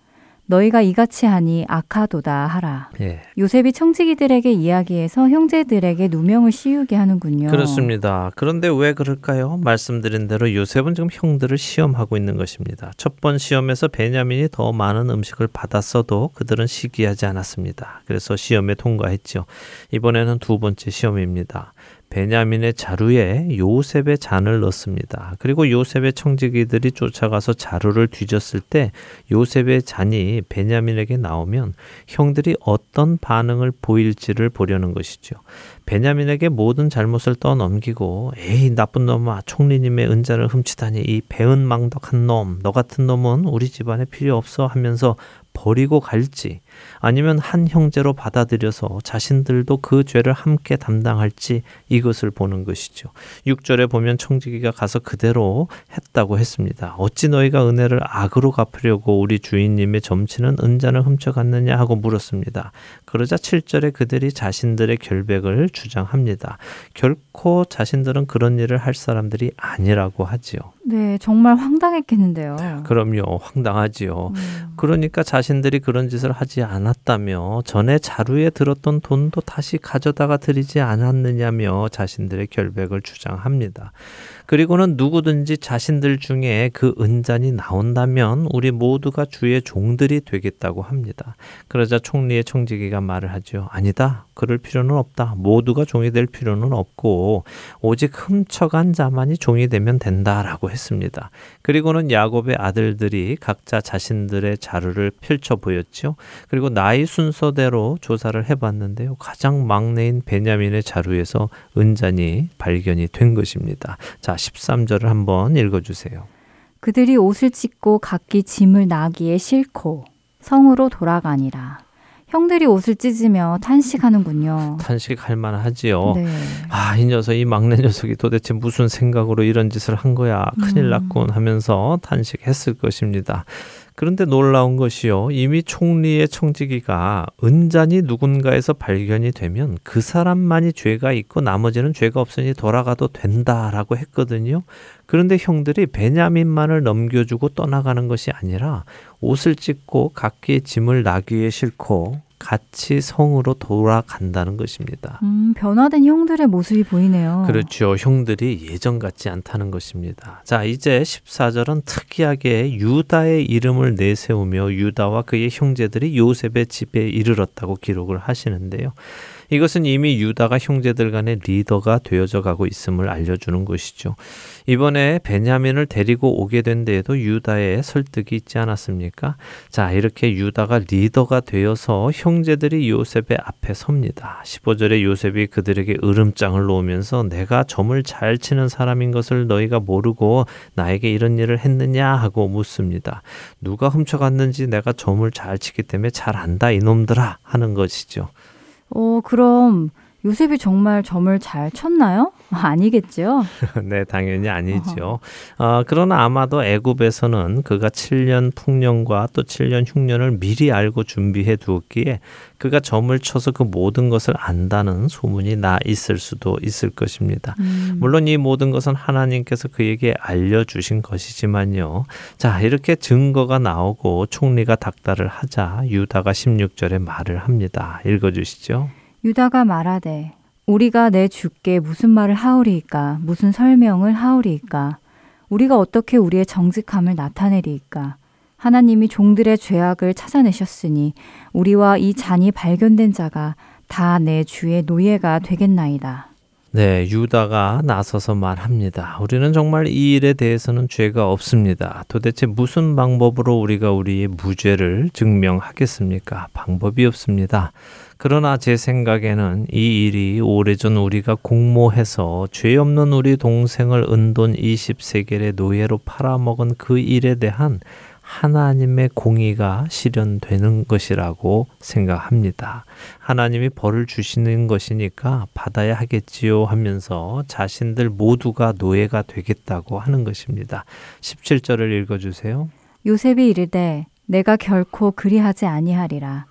F: 너희가 이같이 하니 악하도다 하라.
A: 예.
F: 요셉이 청지기들에게 이야기해서 형제들에게 누명을 씌우게 하는군요.
A: 그렇습니다. 그런데 왜 그럴까요? 말씀드린 대로 요셉은 지금 형들을 시험하고 있는 것입니다. 첫 번 시험에서 베냐민이 더 많은 음식을 받았어도 그들은 시기하지 않았습니다. 그래서 시험에 통과했죠. 이번에는 두 번째 시험입니다. 베냐민의 자루에 요셉의 잔을 넣습니다. 그리고 요셉의 청지기들이 쫓아가서 자루를 뒤졌을 때 요셉의 잔이 베냐민에게 나오면 형들이 어떤 반응을 보일지를 보려는 것이죠. 베냐민에게 모든 잘못을 떠넘기고 에이 나쁜 놈아 총리님의 은자를 훔치다니 이 배은망덕한 놈 너 같은 놈은 우리 집안에 필요 없어 하면서 버리고 갈지 아니면 한 형제로 받아들여서 자신들도 그 죄를 함께 담당할지 이것을 보는 것이죠. 6절에 보면 청지기가 가서 그대로 했다고 했습니다. 어찌 너희가 은혜를 악으로 갚으려고 우리 주인님의 점치는 은잔을 훔쳐갔느냐 하고 물었습니다. 그러자 7절에 그들이 자신들의 결백을 주장합니다. 결코 자신들은 그런 일을 할 사람들이 아니라고 하지요.
F: 네, 정말 황당했겠는데요.
A: 그럼요, 황당하지요.
F: 음.
A: 그러니까 자신 들이 그런 짓을 하지 않았다며 전에 자루에 들었던 돈도 다시 가져다가 드리지 않았느냐며 자신들의 결백을 주장합니다. 그리고는 누구든지 자신들 중에 그 은잔이 나온다면 우리 모두가 주의 종들이 되겠다고 합니다. 그러자 총리의 청지기가 말을 하죠. 아니다. 그럴 필요는 없다. 모두가 종이 될 필요는 없고 오직 훔쳐간 자만이 종이 되면 된다라고 했습니다. 그리고는 야곱의 아들들이 각자 자신들의 자루를 펼쳐 보였죠. 그리고 나이 순서대로 조사를 해봤는데요. 가장 막내인 베냐민의 자루에서 은잔이 발견이 된 것입니다. 자, 13절을 한번 읽어주세요.
F: 그들이 옷을 찢고 각기 짐을 나기에 싣고 성으로 돌아가니라. 형들이 옷을 찢으며 탄식하는군요.
A: 탄식할 만하지요.
F: 네.
A: 아, 이 녀석, 이 막내 녀석이 도대체 무슨 생각으로 이런 짓을 한 거야. 큰일
F: 음.
A: 났군 하면서 탄식했을 것입니다. 그런데 놀라운 것이요. 이미 총리의 청지기가 은잔이 누군가에서 발견이 되면 그 사람만이 죄가 있고 나머지는 죄가 없으니 돌아가도 된다라고 했거든요. 그런데 형들이 베냐민만을 넘겨주고 떠나가는 것이 아니라 옷을 찢고 각기의 짐을 나귀에 싣고 같이 성으로 돌아간다는 것입니다.
F: 음, 변화된 형들의 모습이 보이네요.
A: 그렇죠. 형들이 예전 같지 않다는 것입니다. 자, 이제 14절은 특이하게 유다의 이름을 내세우며 유다와 그의 형제들이 요셉의 집에 이르렀다고 기록을 하시는데요. 이것은 이미 유다가 형제들 간의 리더가 되어져 가고 있음을 알려주는 것이죠. 이번에 베냐민을 데리고 오게 된 데에도 유다의 설득이 있지 않았습니까? 자, 이렇게 유다가 리더가 되어서 형제들이 요셉의 앞에 섭니다. 15절에 요셉이 그들에게 으름장을 놓으면서 내가 점을 잘 치는 사람인 것을 너희가 모르고 나에게 이런 일을 했느냐 하고 묻습니다. 누가 훔쳐갔는지 내가 점을 잘 치기 때문에 잘 안다 이놈들아 하는 것이죠.
F: 어, 그럼 요셉이 정말 점을 잘 쳤나요? 아니겠죠.
A: 네, 당연히 아니죠. 어, 그러나 아마도 애굽에서는 그가 7년 풍년과 또 7년 흉년을 미리 알고 준비해 두었기에 그가 점을 쳐서 그 모든 것을 안다는 소문이 나 있을 수도 있을 것입니다.
F: 음.
A: 물론 이 모든 것은 하나님께서 그에게 알려주신 것이지만요. 자, 이렇게 증거가 나오고 총리가 닥달을 하자 유다가 16절에 말을 합니다. 읽어주시죠.
F: 유다가 말하되 우리가 내 주께 무슨 말을 하오리이까 무슨 설명을 하오리이까 우리가 어떻게 우리의 정직함을 나타내리이까 하나님이 종들의 죄악을 찾아내셨으니 우리와 이 잔이 발견된 자가 다 내 주의 노예가 되겠나이다.
A: 네, 유다가 나서서 말합니다. 우리는 정말 이 일에 대해서는 죄가 없습니다. 도대체 무슨 방법으로 우리가 우리의 무죄를 증명하겠습니까? 방법이 없습니다. 그러나 제 생각에는 이 일이 오래전 우리가 공모해서 죄 없는 우리 동생을 은돈 20세겔의 노예로 팔아먹은 그 일에 대한 하나님의 공의가 실현되는 것이라고 생각합니다. 하나님이 벌을 주시는 것이니까 받아야 하겠지요 하면서 자신들 모두가 노예가 되겠다고 하는 것입니다. 17절을 읽어주세요.
F: 요셉이 이르되 내가 결코 그리하지 아니하리라.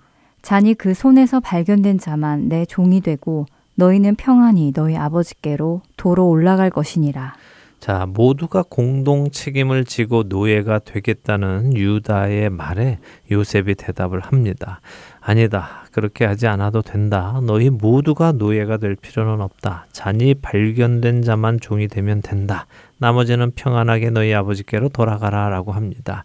F: 잔이 그 손에서 발견된 자만 내 종이 되고 너희는 평안히 너희 아버지께로 도로 올라갈 것이니라.
A: 자, 모두가 공동 책임을 지고 노예가 되겠다는 유다의 말에 요셉이 대답을 합니다. 아니다. 그렇게 하지 않아도 된다. 너희 모두가 노예가 될 필요는 없다. 잔이 발견된 자만 종이 되면 된다. 나머지는 평안하게 너희 아버지께로 돌아가라 라고 합니다.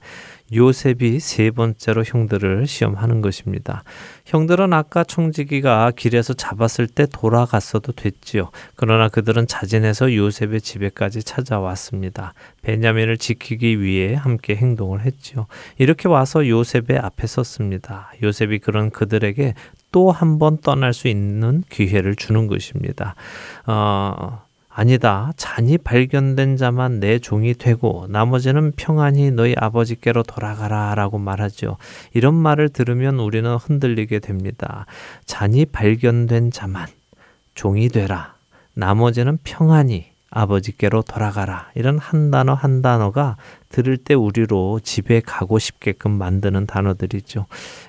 A: 요셉이 세 번째로 형들을 시험하는 것입니다. 형들은 아까 청지기가 길에서 잡았을 때 돌아갔어도 됐지요. 그러나 그들은 자진해서 요셉의 집에까지 찾아왔습니다. 베냐민을 지키기 위해 함께 행동을 했지요. 이렇게 와서 요셉의 앞에 섰습니다. 요셉이 그런 그들에게 또 한 번 떠날 수 있는 기회를 주는 것입니다. 어,
G: 아니다. 잔이 발견된 자만 내 종이 되고 나머지는 평안히 너희 아버지께로 돌아가라 라고 말하죠. 이런 말을 들으면 우리는 흔들리게 됩니다. 잔이 발견된 자만 종이 되라. 나머지는 평안히 아버지께로 돌아가라. 이런 한 단어 한 단어가 들을 때 우리로 집에 가고 싶게끔 만드는 단어들이죠.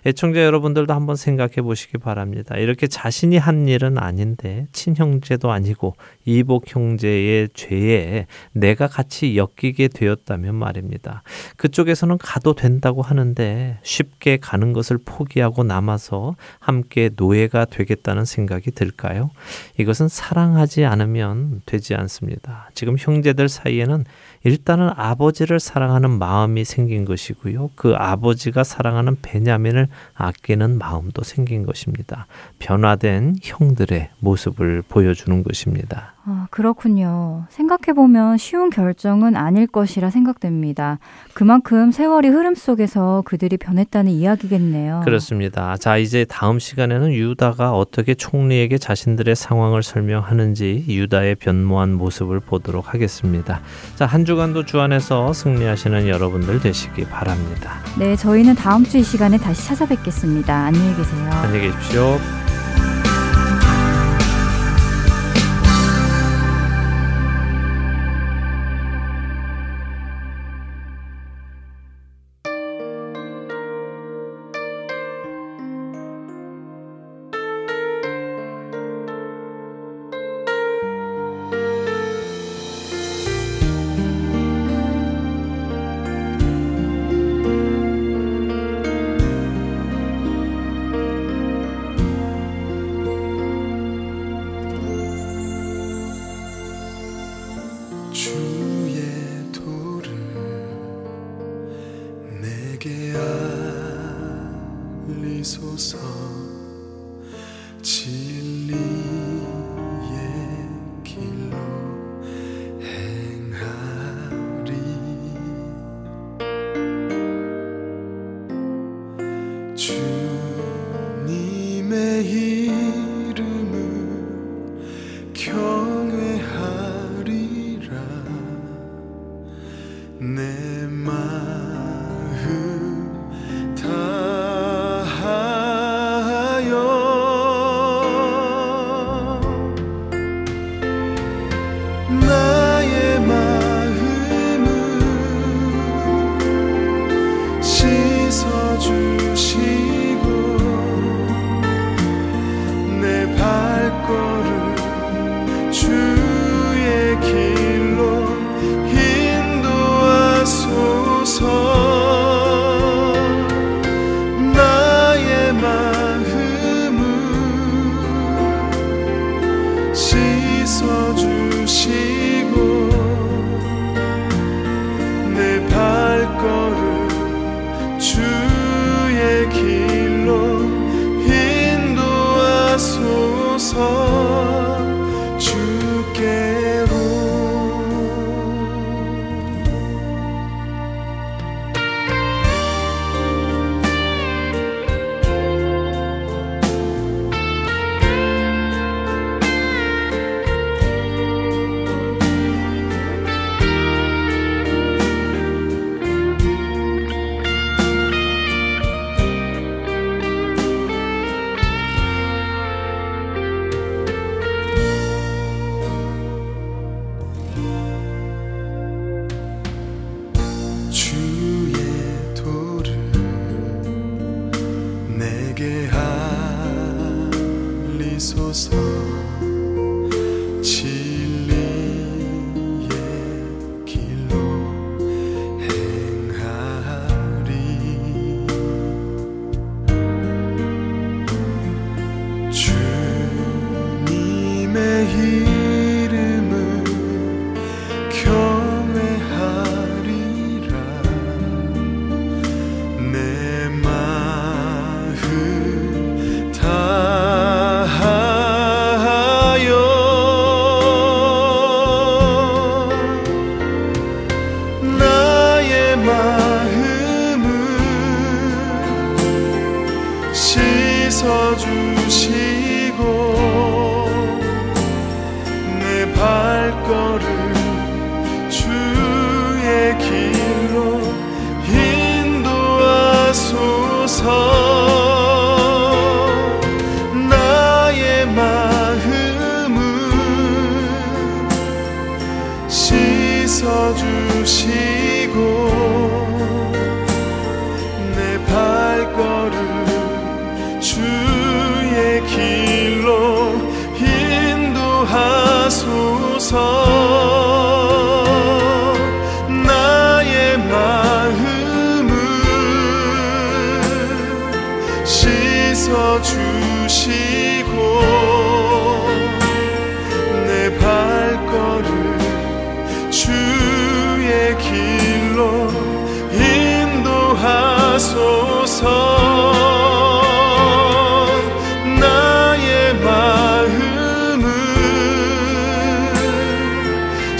G: 애청자 여러분들도 한번 생각해 보시기 바랍니다. 이렇게 자신이 한 일은 아닌데 친형제도 아니고 이복 형제의 죄에 내가 같이 엮이게 되었다면 말입니다. 그쪽에서는 가도 된다고 하는데 쉽게 가는 것을 포기하고 남아서 함께 노예가 되겠다는 생각이 들까요? 이것은 사랑하지 않으면 되지 않습니다. 지금 형제들 사이에는 일단은 아버지를 사랑하는 마음이 생긴 것이고요. 그 아버지가 사랑하는 베냐민을 아끼는 마음도 생긴 것입니다. 변화된 형들의 모습을 보여주는 것입니다.
F: 아, 그렇군요. 생각해보면 쉬운 결정은 아닐 것이라 생각됩니다. 그만큼 세월이 흐름 속에서 그들이 변했다는 이야기겠네요.
G: 그렇습니다. 자, 이제 다음 시간에는 유다가 어떻게 총리에게 자신들의 상황을 설명하는지 유다의 변모한 모습을 보도록 하겠습니다. 자, 한 주간도 주 안에서 승리하시는 여러분들 되시기 바랍니다.
F: 네, 저희는 다음 주 이 시간에 다시 찾아뵙겠습니다. 안녕히 계세요.
G: 안녕히 계십시오.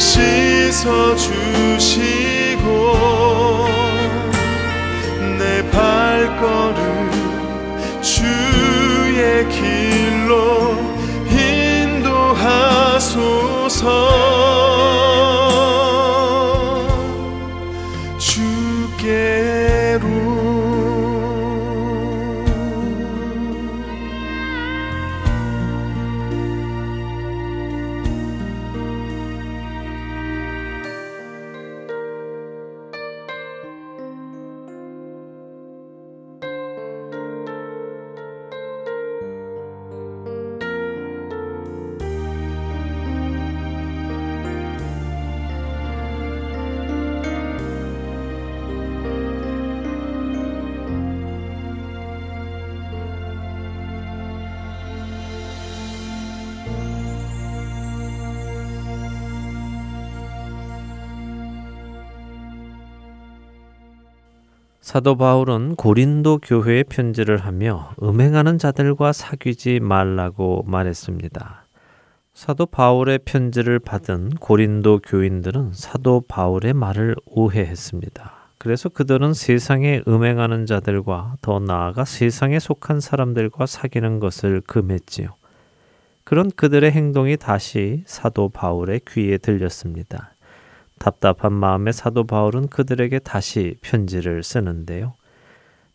G: 씻어 주시고 내 발걸음 주의 길로 인도하소서
A: 사도 바울은 고린도 교회에 편지를 하며 음행하는 자들과 사귀지 말라고 말했습니다. 사도 바울의 편지를 받은 고린도 교인들은 사도 바울의 말을 오해했습니다. 그래서 그들은 세상에 음행하는 자들과 더 나아가 세상에 속한 사람들과 사귀는 것을 금했지요. 그런 그들의 행동이 다시 사도 바울의 귀에 들렸습니다. 답답한 마음에 사도 바울은 그들에게 다시 편지를 쓰는데요.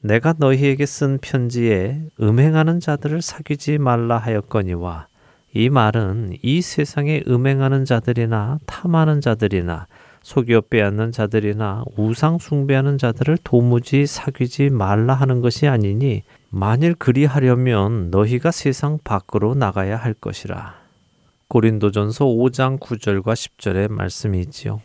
A: 내가 너희에게 쓴 편지에 음행하는 자들을 사귀지 말라 하였거니와 이 말은 이 세상에 음행하는 자들이나 탐하는 자들이나 속여 빼앗는 자들이나 우상 숭배하는 자들을 도무지 사귀지 말라 하는 것이 아니니 만일 그리하려면 너희가 세상 밖으로 나가야 할 것이라. 고린도전서 5장 9절과 10절의 말씀이지요.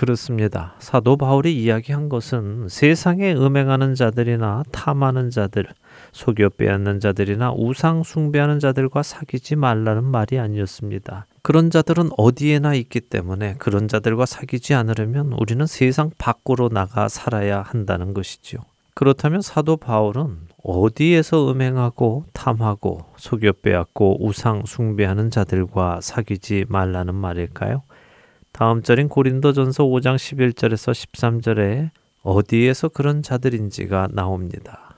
A: 그렇습니다. 사도 바울이 이야기한 것은 세상에 음행하는 자들이나 탐하는 자들, 속여 빼앗는 자들이나 우상 숭배하는 자들과 사귀지 말라는 말이 아니었습니다. 그런 자들은 어디에나 있기 때문에 그런 자들과 사귀지 않으려면 우리는 세상 밖으로 나가 살아야 한다는 것이지요. 그렇다면 사도 바울은 어디에서 음행하고 탐하고 속여 빼앗고 우상 숭배하는 자들과 사귀지 말라는 말일까요? 다음 절인 고린도전서 5장 11절에서 13절에 어디에서 그런 자들인지가 나옵니다.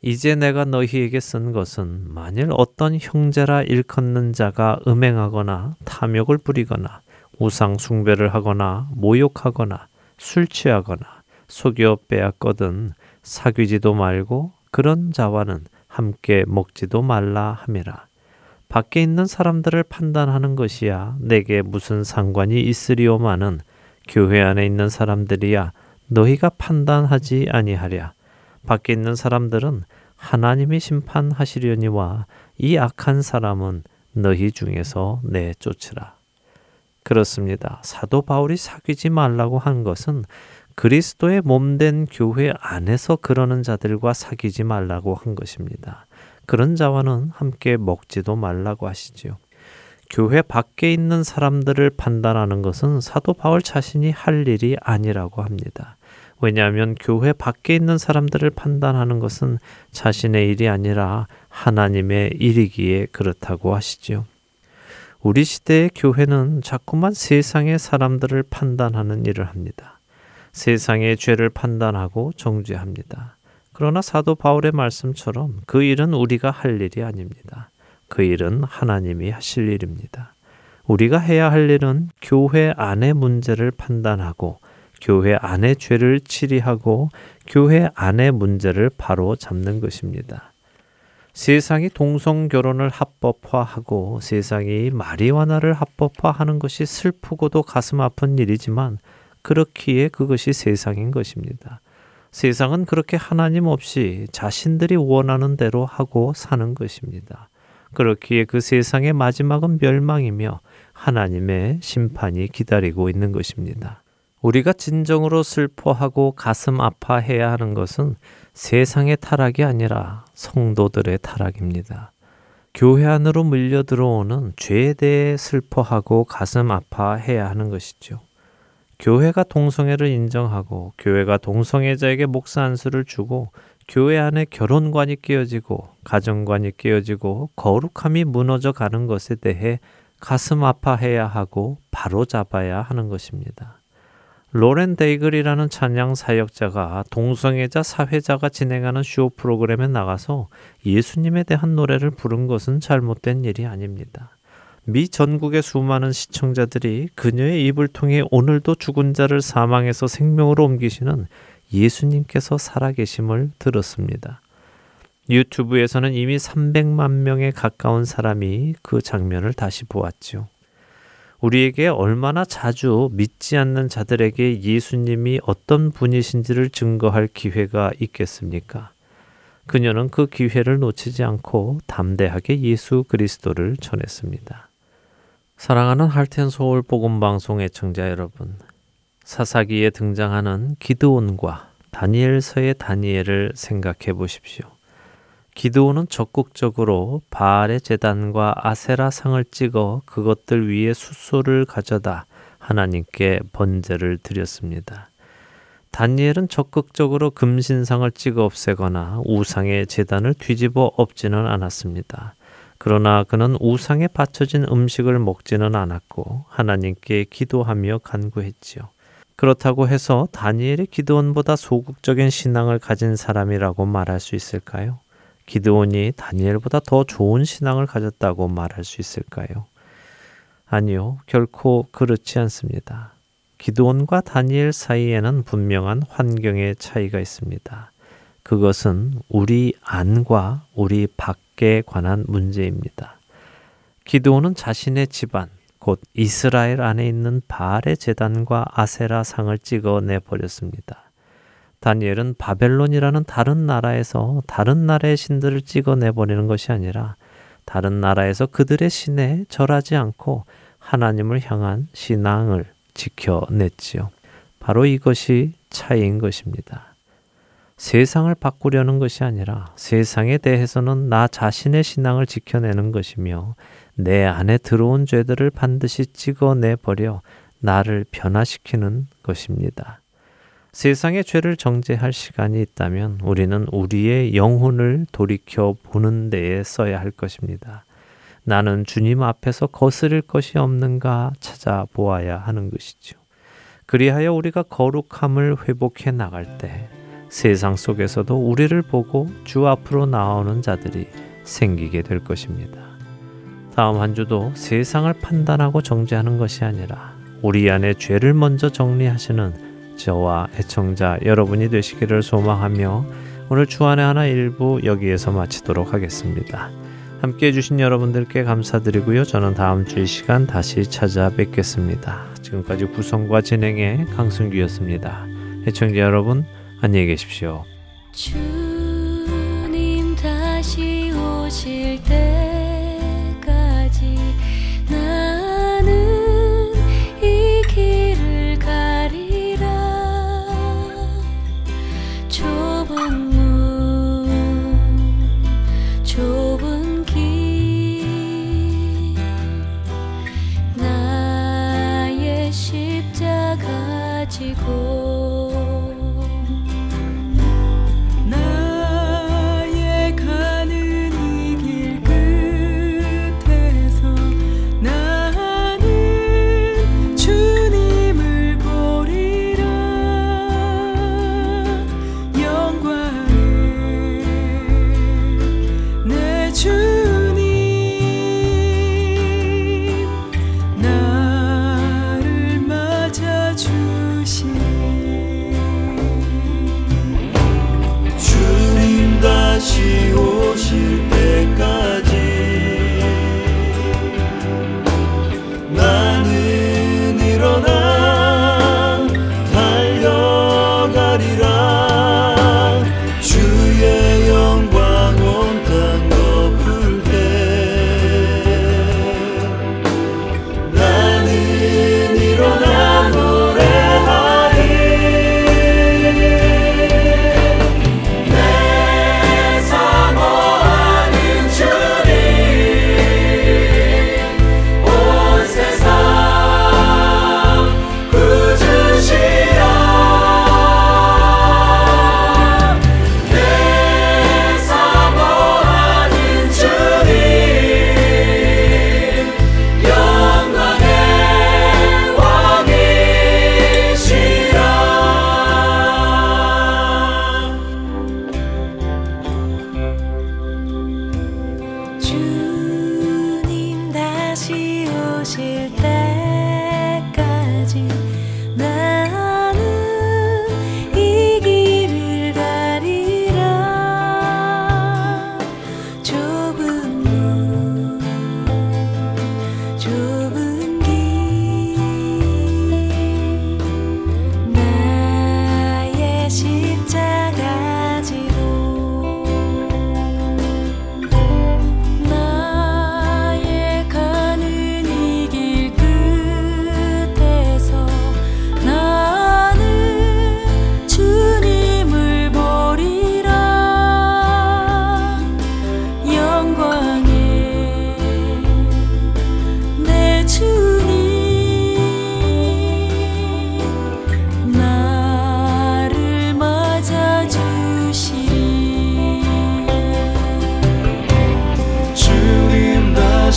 A: 이제 내가 너희에게 쓴 것은 만일 어떤 형제라 일컫는 자가 음행하거나 탐욕을 부리거나 우상 숭배를 하거나 모욕하거나 술 취하거나 속여 빼앗거든 사귀지도 말고 그런 자와는 함께 먹지도 말라 함이라. 밖에 있는 사람들을 판단하는 것이야 내게 무슨 상관이 있으리오마는 교회 안에 있는 사람들이야 너희가 판단하지 아니하랴. 밖에 있는 사람들은 하나님이 심판하시려니와 이 악한 사람은 너희 중에서 내쫓으라. 그렇습니다. 사도 바울이 사귀지 말라고 한 것은 그리스도의 몸된 교회 안에서 그러는 자들과 사귀지 말라고 한 것입니다. 그런 자와는 함께 먹지도 말라고 하시지요. 교회 밖에 있는 사람들을 판단하는 것은 사도 바울 자신이 할 일이 아니라고 합니다. 왜냐하면 교회 밖에 있는 사람들을 판단하는 것은 자신의 일이 아니라 하나님의 일이기에 그렇다고 하시지요. 우리 시대의 교회는 자꾸만 세상의 사람들을 판단하는 일을 합니다. 세상의 죄를 판단하고 정죄합니다. 그러나 사도 바울의 말씀처럼 그 일은 우리가 할 일이 아닙니다. 그 일은 하나님이 하실 일입니다. 우리가 해야 할 일은 교회 안의 문제를 판단하고 교회 안의 죄를 치리하고 교회 안의 문제를 바로 잡는 것입니다. 세상이 동성 결혼을 합법화하고 세상이 마리화나를 합법화하는 것이 슬프고도 가슴 아픈 일이지만 그렇기에 그것이 세상인 것입니다. 세상은 그렇게 하나님 없이 자신들이 원하는 대로 하고 사는 것입니다. 그렇기에 그 세상의 마지막은 멸망이며 하나님의 심판이 기다리고 있는 것입니다. 우리가 진정으로 슬퍼하고 가슴 아파해야 하는 것은 세상의 타락이 아니라 성도들의 타락입니다. 교회 안으로 물려 들어오는 죄에 대해 슬퍼하고 가슴 아파해야 하는 것이죠. 교회가 동성애를 인정하고 교회가 동성애자에게 목사 안수를 주고 교회 안에 결혼관이 깨어지고 가정관이 깨어지고 거룩함이 무너져 가는 것에 대해 가슴 아파해야 하고 바로 잡아야 하는 것입니다. 로렌 데이글이라는 찬양 사역자가 동성애자 사회자가 진행하는 쇼 프로그램에 나가서 예수님에 대한 노래를 부른 것은 잘못된 일이 아닙니다. 미 전국의 수많은 시청자들이 그녀의 입을 통해 오늘도 죽은 자를 사망에서 생명으로 옮기시는 예수님께서 살아계심을 들었습니다. 유튜브에서는 이미 300만 명에 가까운 사람이 그 장면을 다시 보았지요. 우리에게 얼마나 자주 믿지 않는 자들에게 예수님이 어떤 분이신지를 증거할 기회가 있겠습니까? 그녀는 그 기회를 놓치지 않고 담대하게 예수 그리스도를 전했습니다. 사랑하는 할텐 서울 복음 방송 애청자 여러분, 사사기에 등장하는 기드온과 다니엘서의 다니엘을 생각해 보십시오. 기드온은 적극적으로 바알의 재단과 아세라 상을 찍어 그것들 위에 숫소를 가져다 하나님께 번제를 드렸습니다. 다니엘은 적극적으로 금신상을 찍어 없애거나 우상의 재단을 뒤집어 엎지는 않았습니다. 그러나 그는 우상에 바쳐진 음식을 먹지는 않았고 하나님께 기도하며 간구했지요. 그렇다고 해서 다니엘이 기도원보다 소극적인 신앙을 가진 사람이라고 말할 수 있을까요? 기드온이 다니엘보다 더 좋은 신앙을 가졌다고 말할 수 있을까요? 아니요, 결코 그렇지 않습니다. 기드온과 다니엘 사이에는 분명한 환경의 차이가 있습니다. 그것은 우리 안과 우리 밖에 관한 문제입니다. 기드온은 자신의 집안, 곧 이스라엘 안에 있는 바알의 재단과 아세라 상을 찍어내 버렸습니다. 다니엘은 바벨론이라는 다른 나라에서 다른 나라의 신들을 찍어내 버리는 것이 아니라 다른 나라에서 그들의 신에 절하지 않고 하나님을 향한 신앙을 지켜냈지요. 바로 이것이 차이인 것입니다. 세상을 바꾸려는 것이 아니라 세상에 대해서는 나 자신의 신앙을 지켜내는 것이며 내 안에 들어온 죄들을 반드시 찍어내 버려 나를 변화시키는 것입니다. 세상의 죄를 정죄할 시간이 있다면 우리는 우리의 영혼을 돌이켜 보는 데에 써야 할 것입니다. 나는 주님 앞에서 거스릴 것이 없는가 찾아보아야 하는 것이죠. 그리하여 우리가 거룩함을 회복해 나갈 때 세상 속에서도 우리를 보고 주 앞으로 나오는 자들이 생기게 될 것입니다. 다음 한 주도 세상을 판단하고 정죄하는 것이 아니라 우리 안에 죄를 먼저 정리하시는 저와 애청자 여러분이 되시기를 소망하며 오늘 주안의 하나 일부 여기에서 마치도록 하겠습니다. 함께 해주신 여러분들께 감사드리고요. 저는 다음 주 이 시간 다시 찾아뵙겠습니다. 지금까지 구성과 진행의 강승규였습니다. 애청자 여러분 안녕히 계십시오.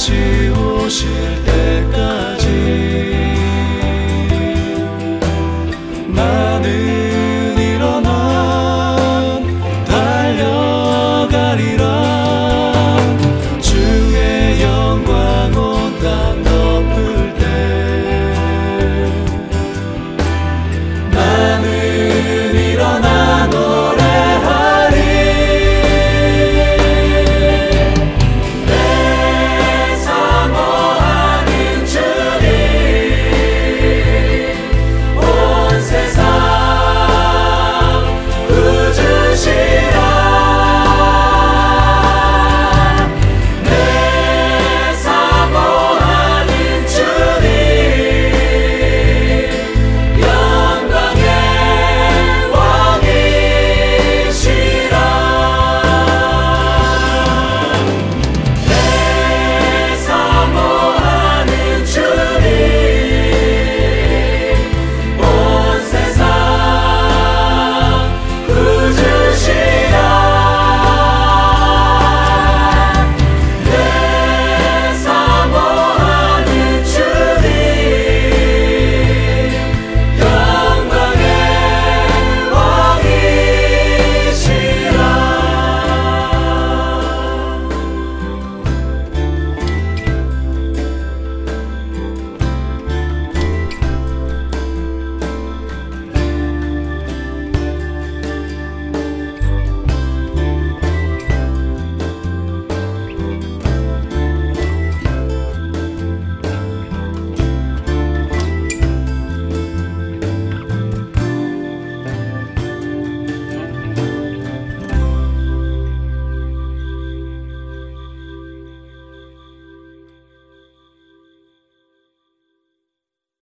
H: 虚
G: 无是。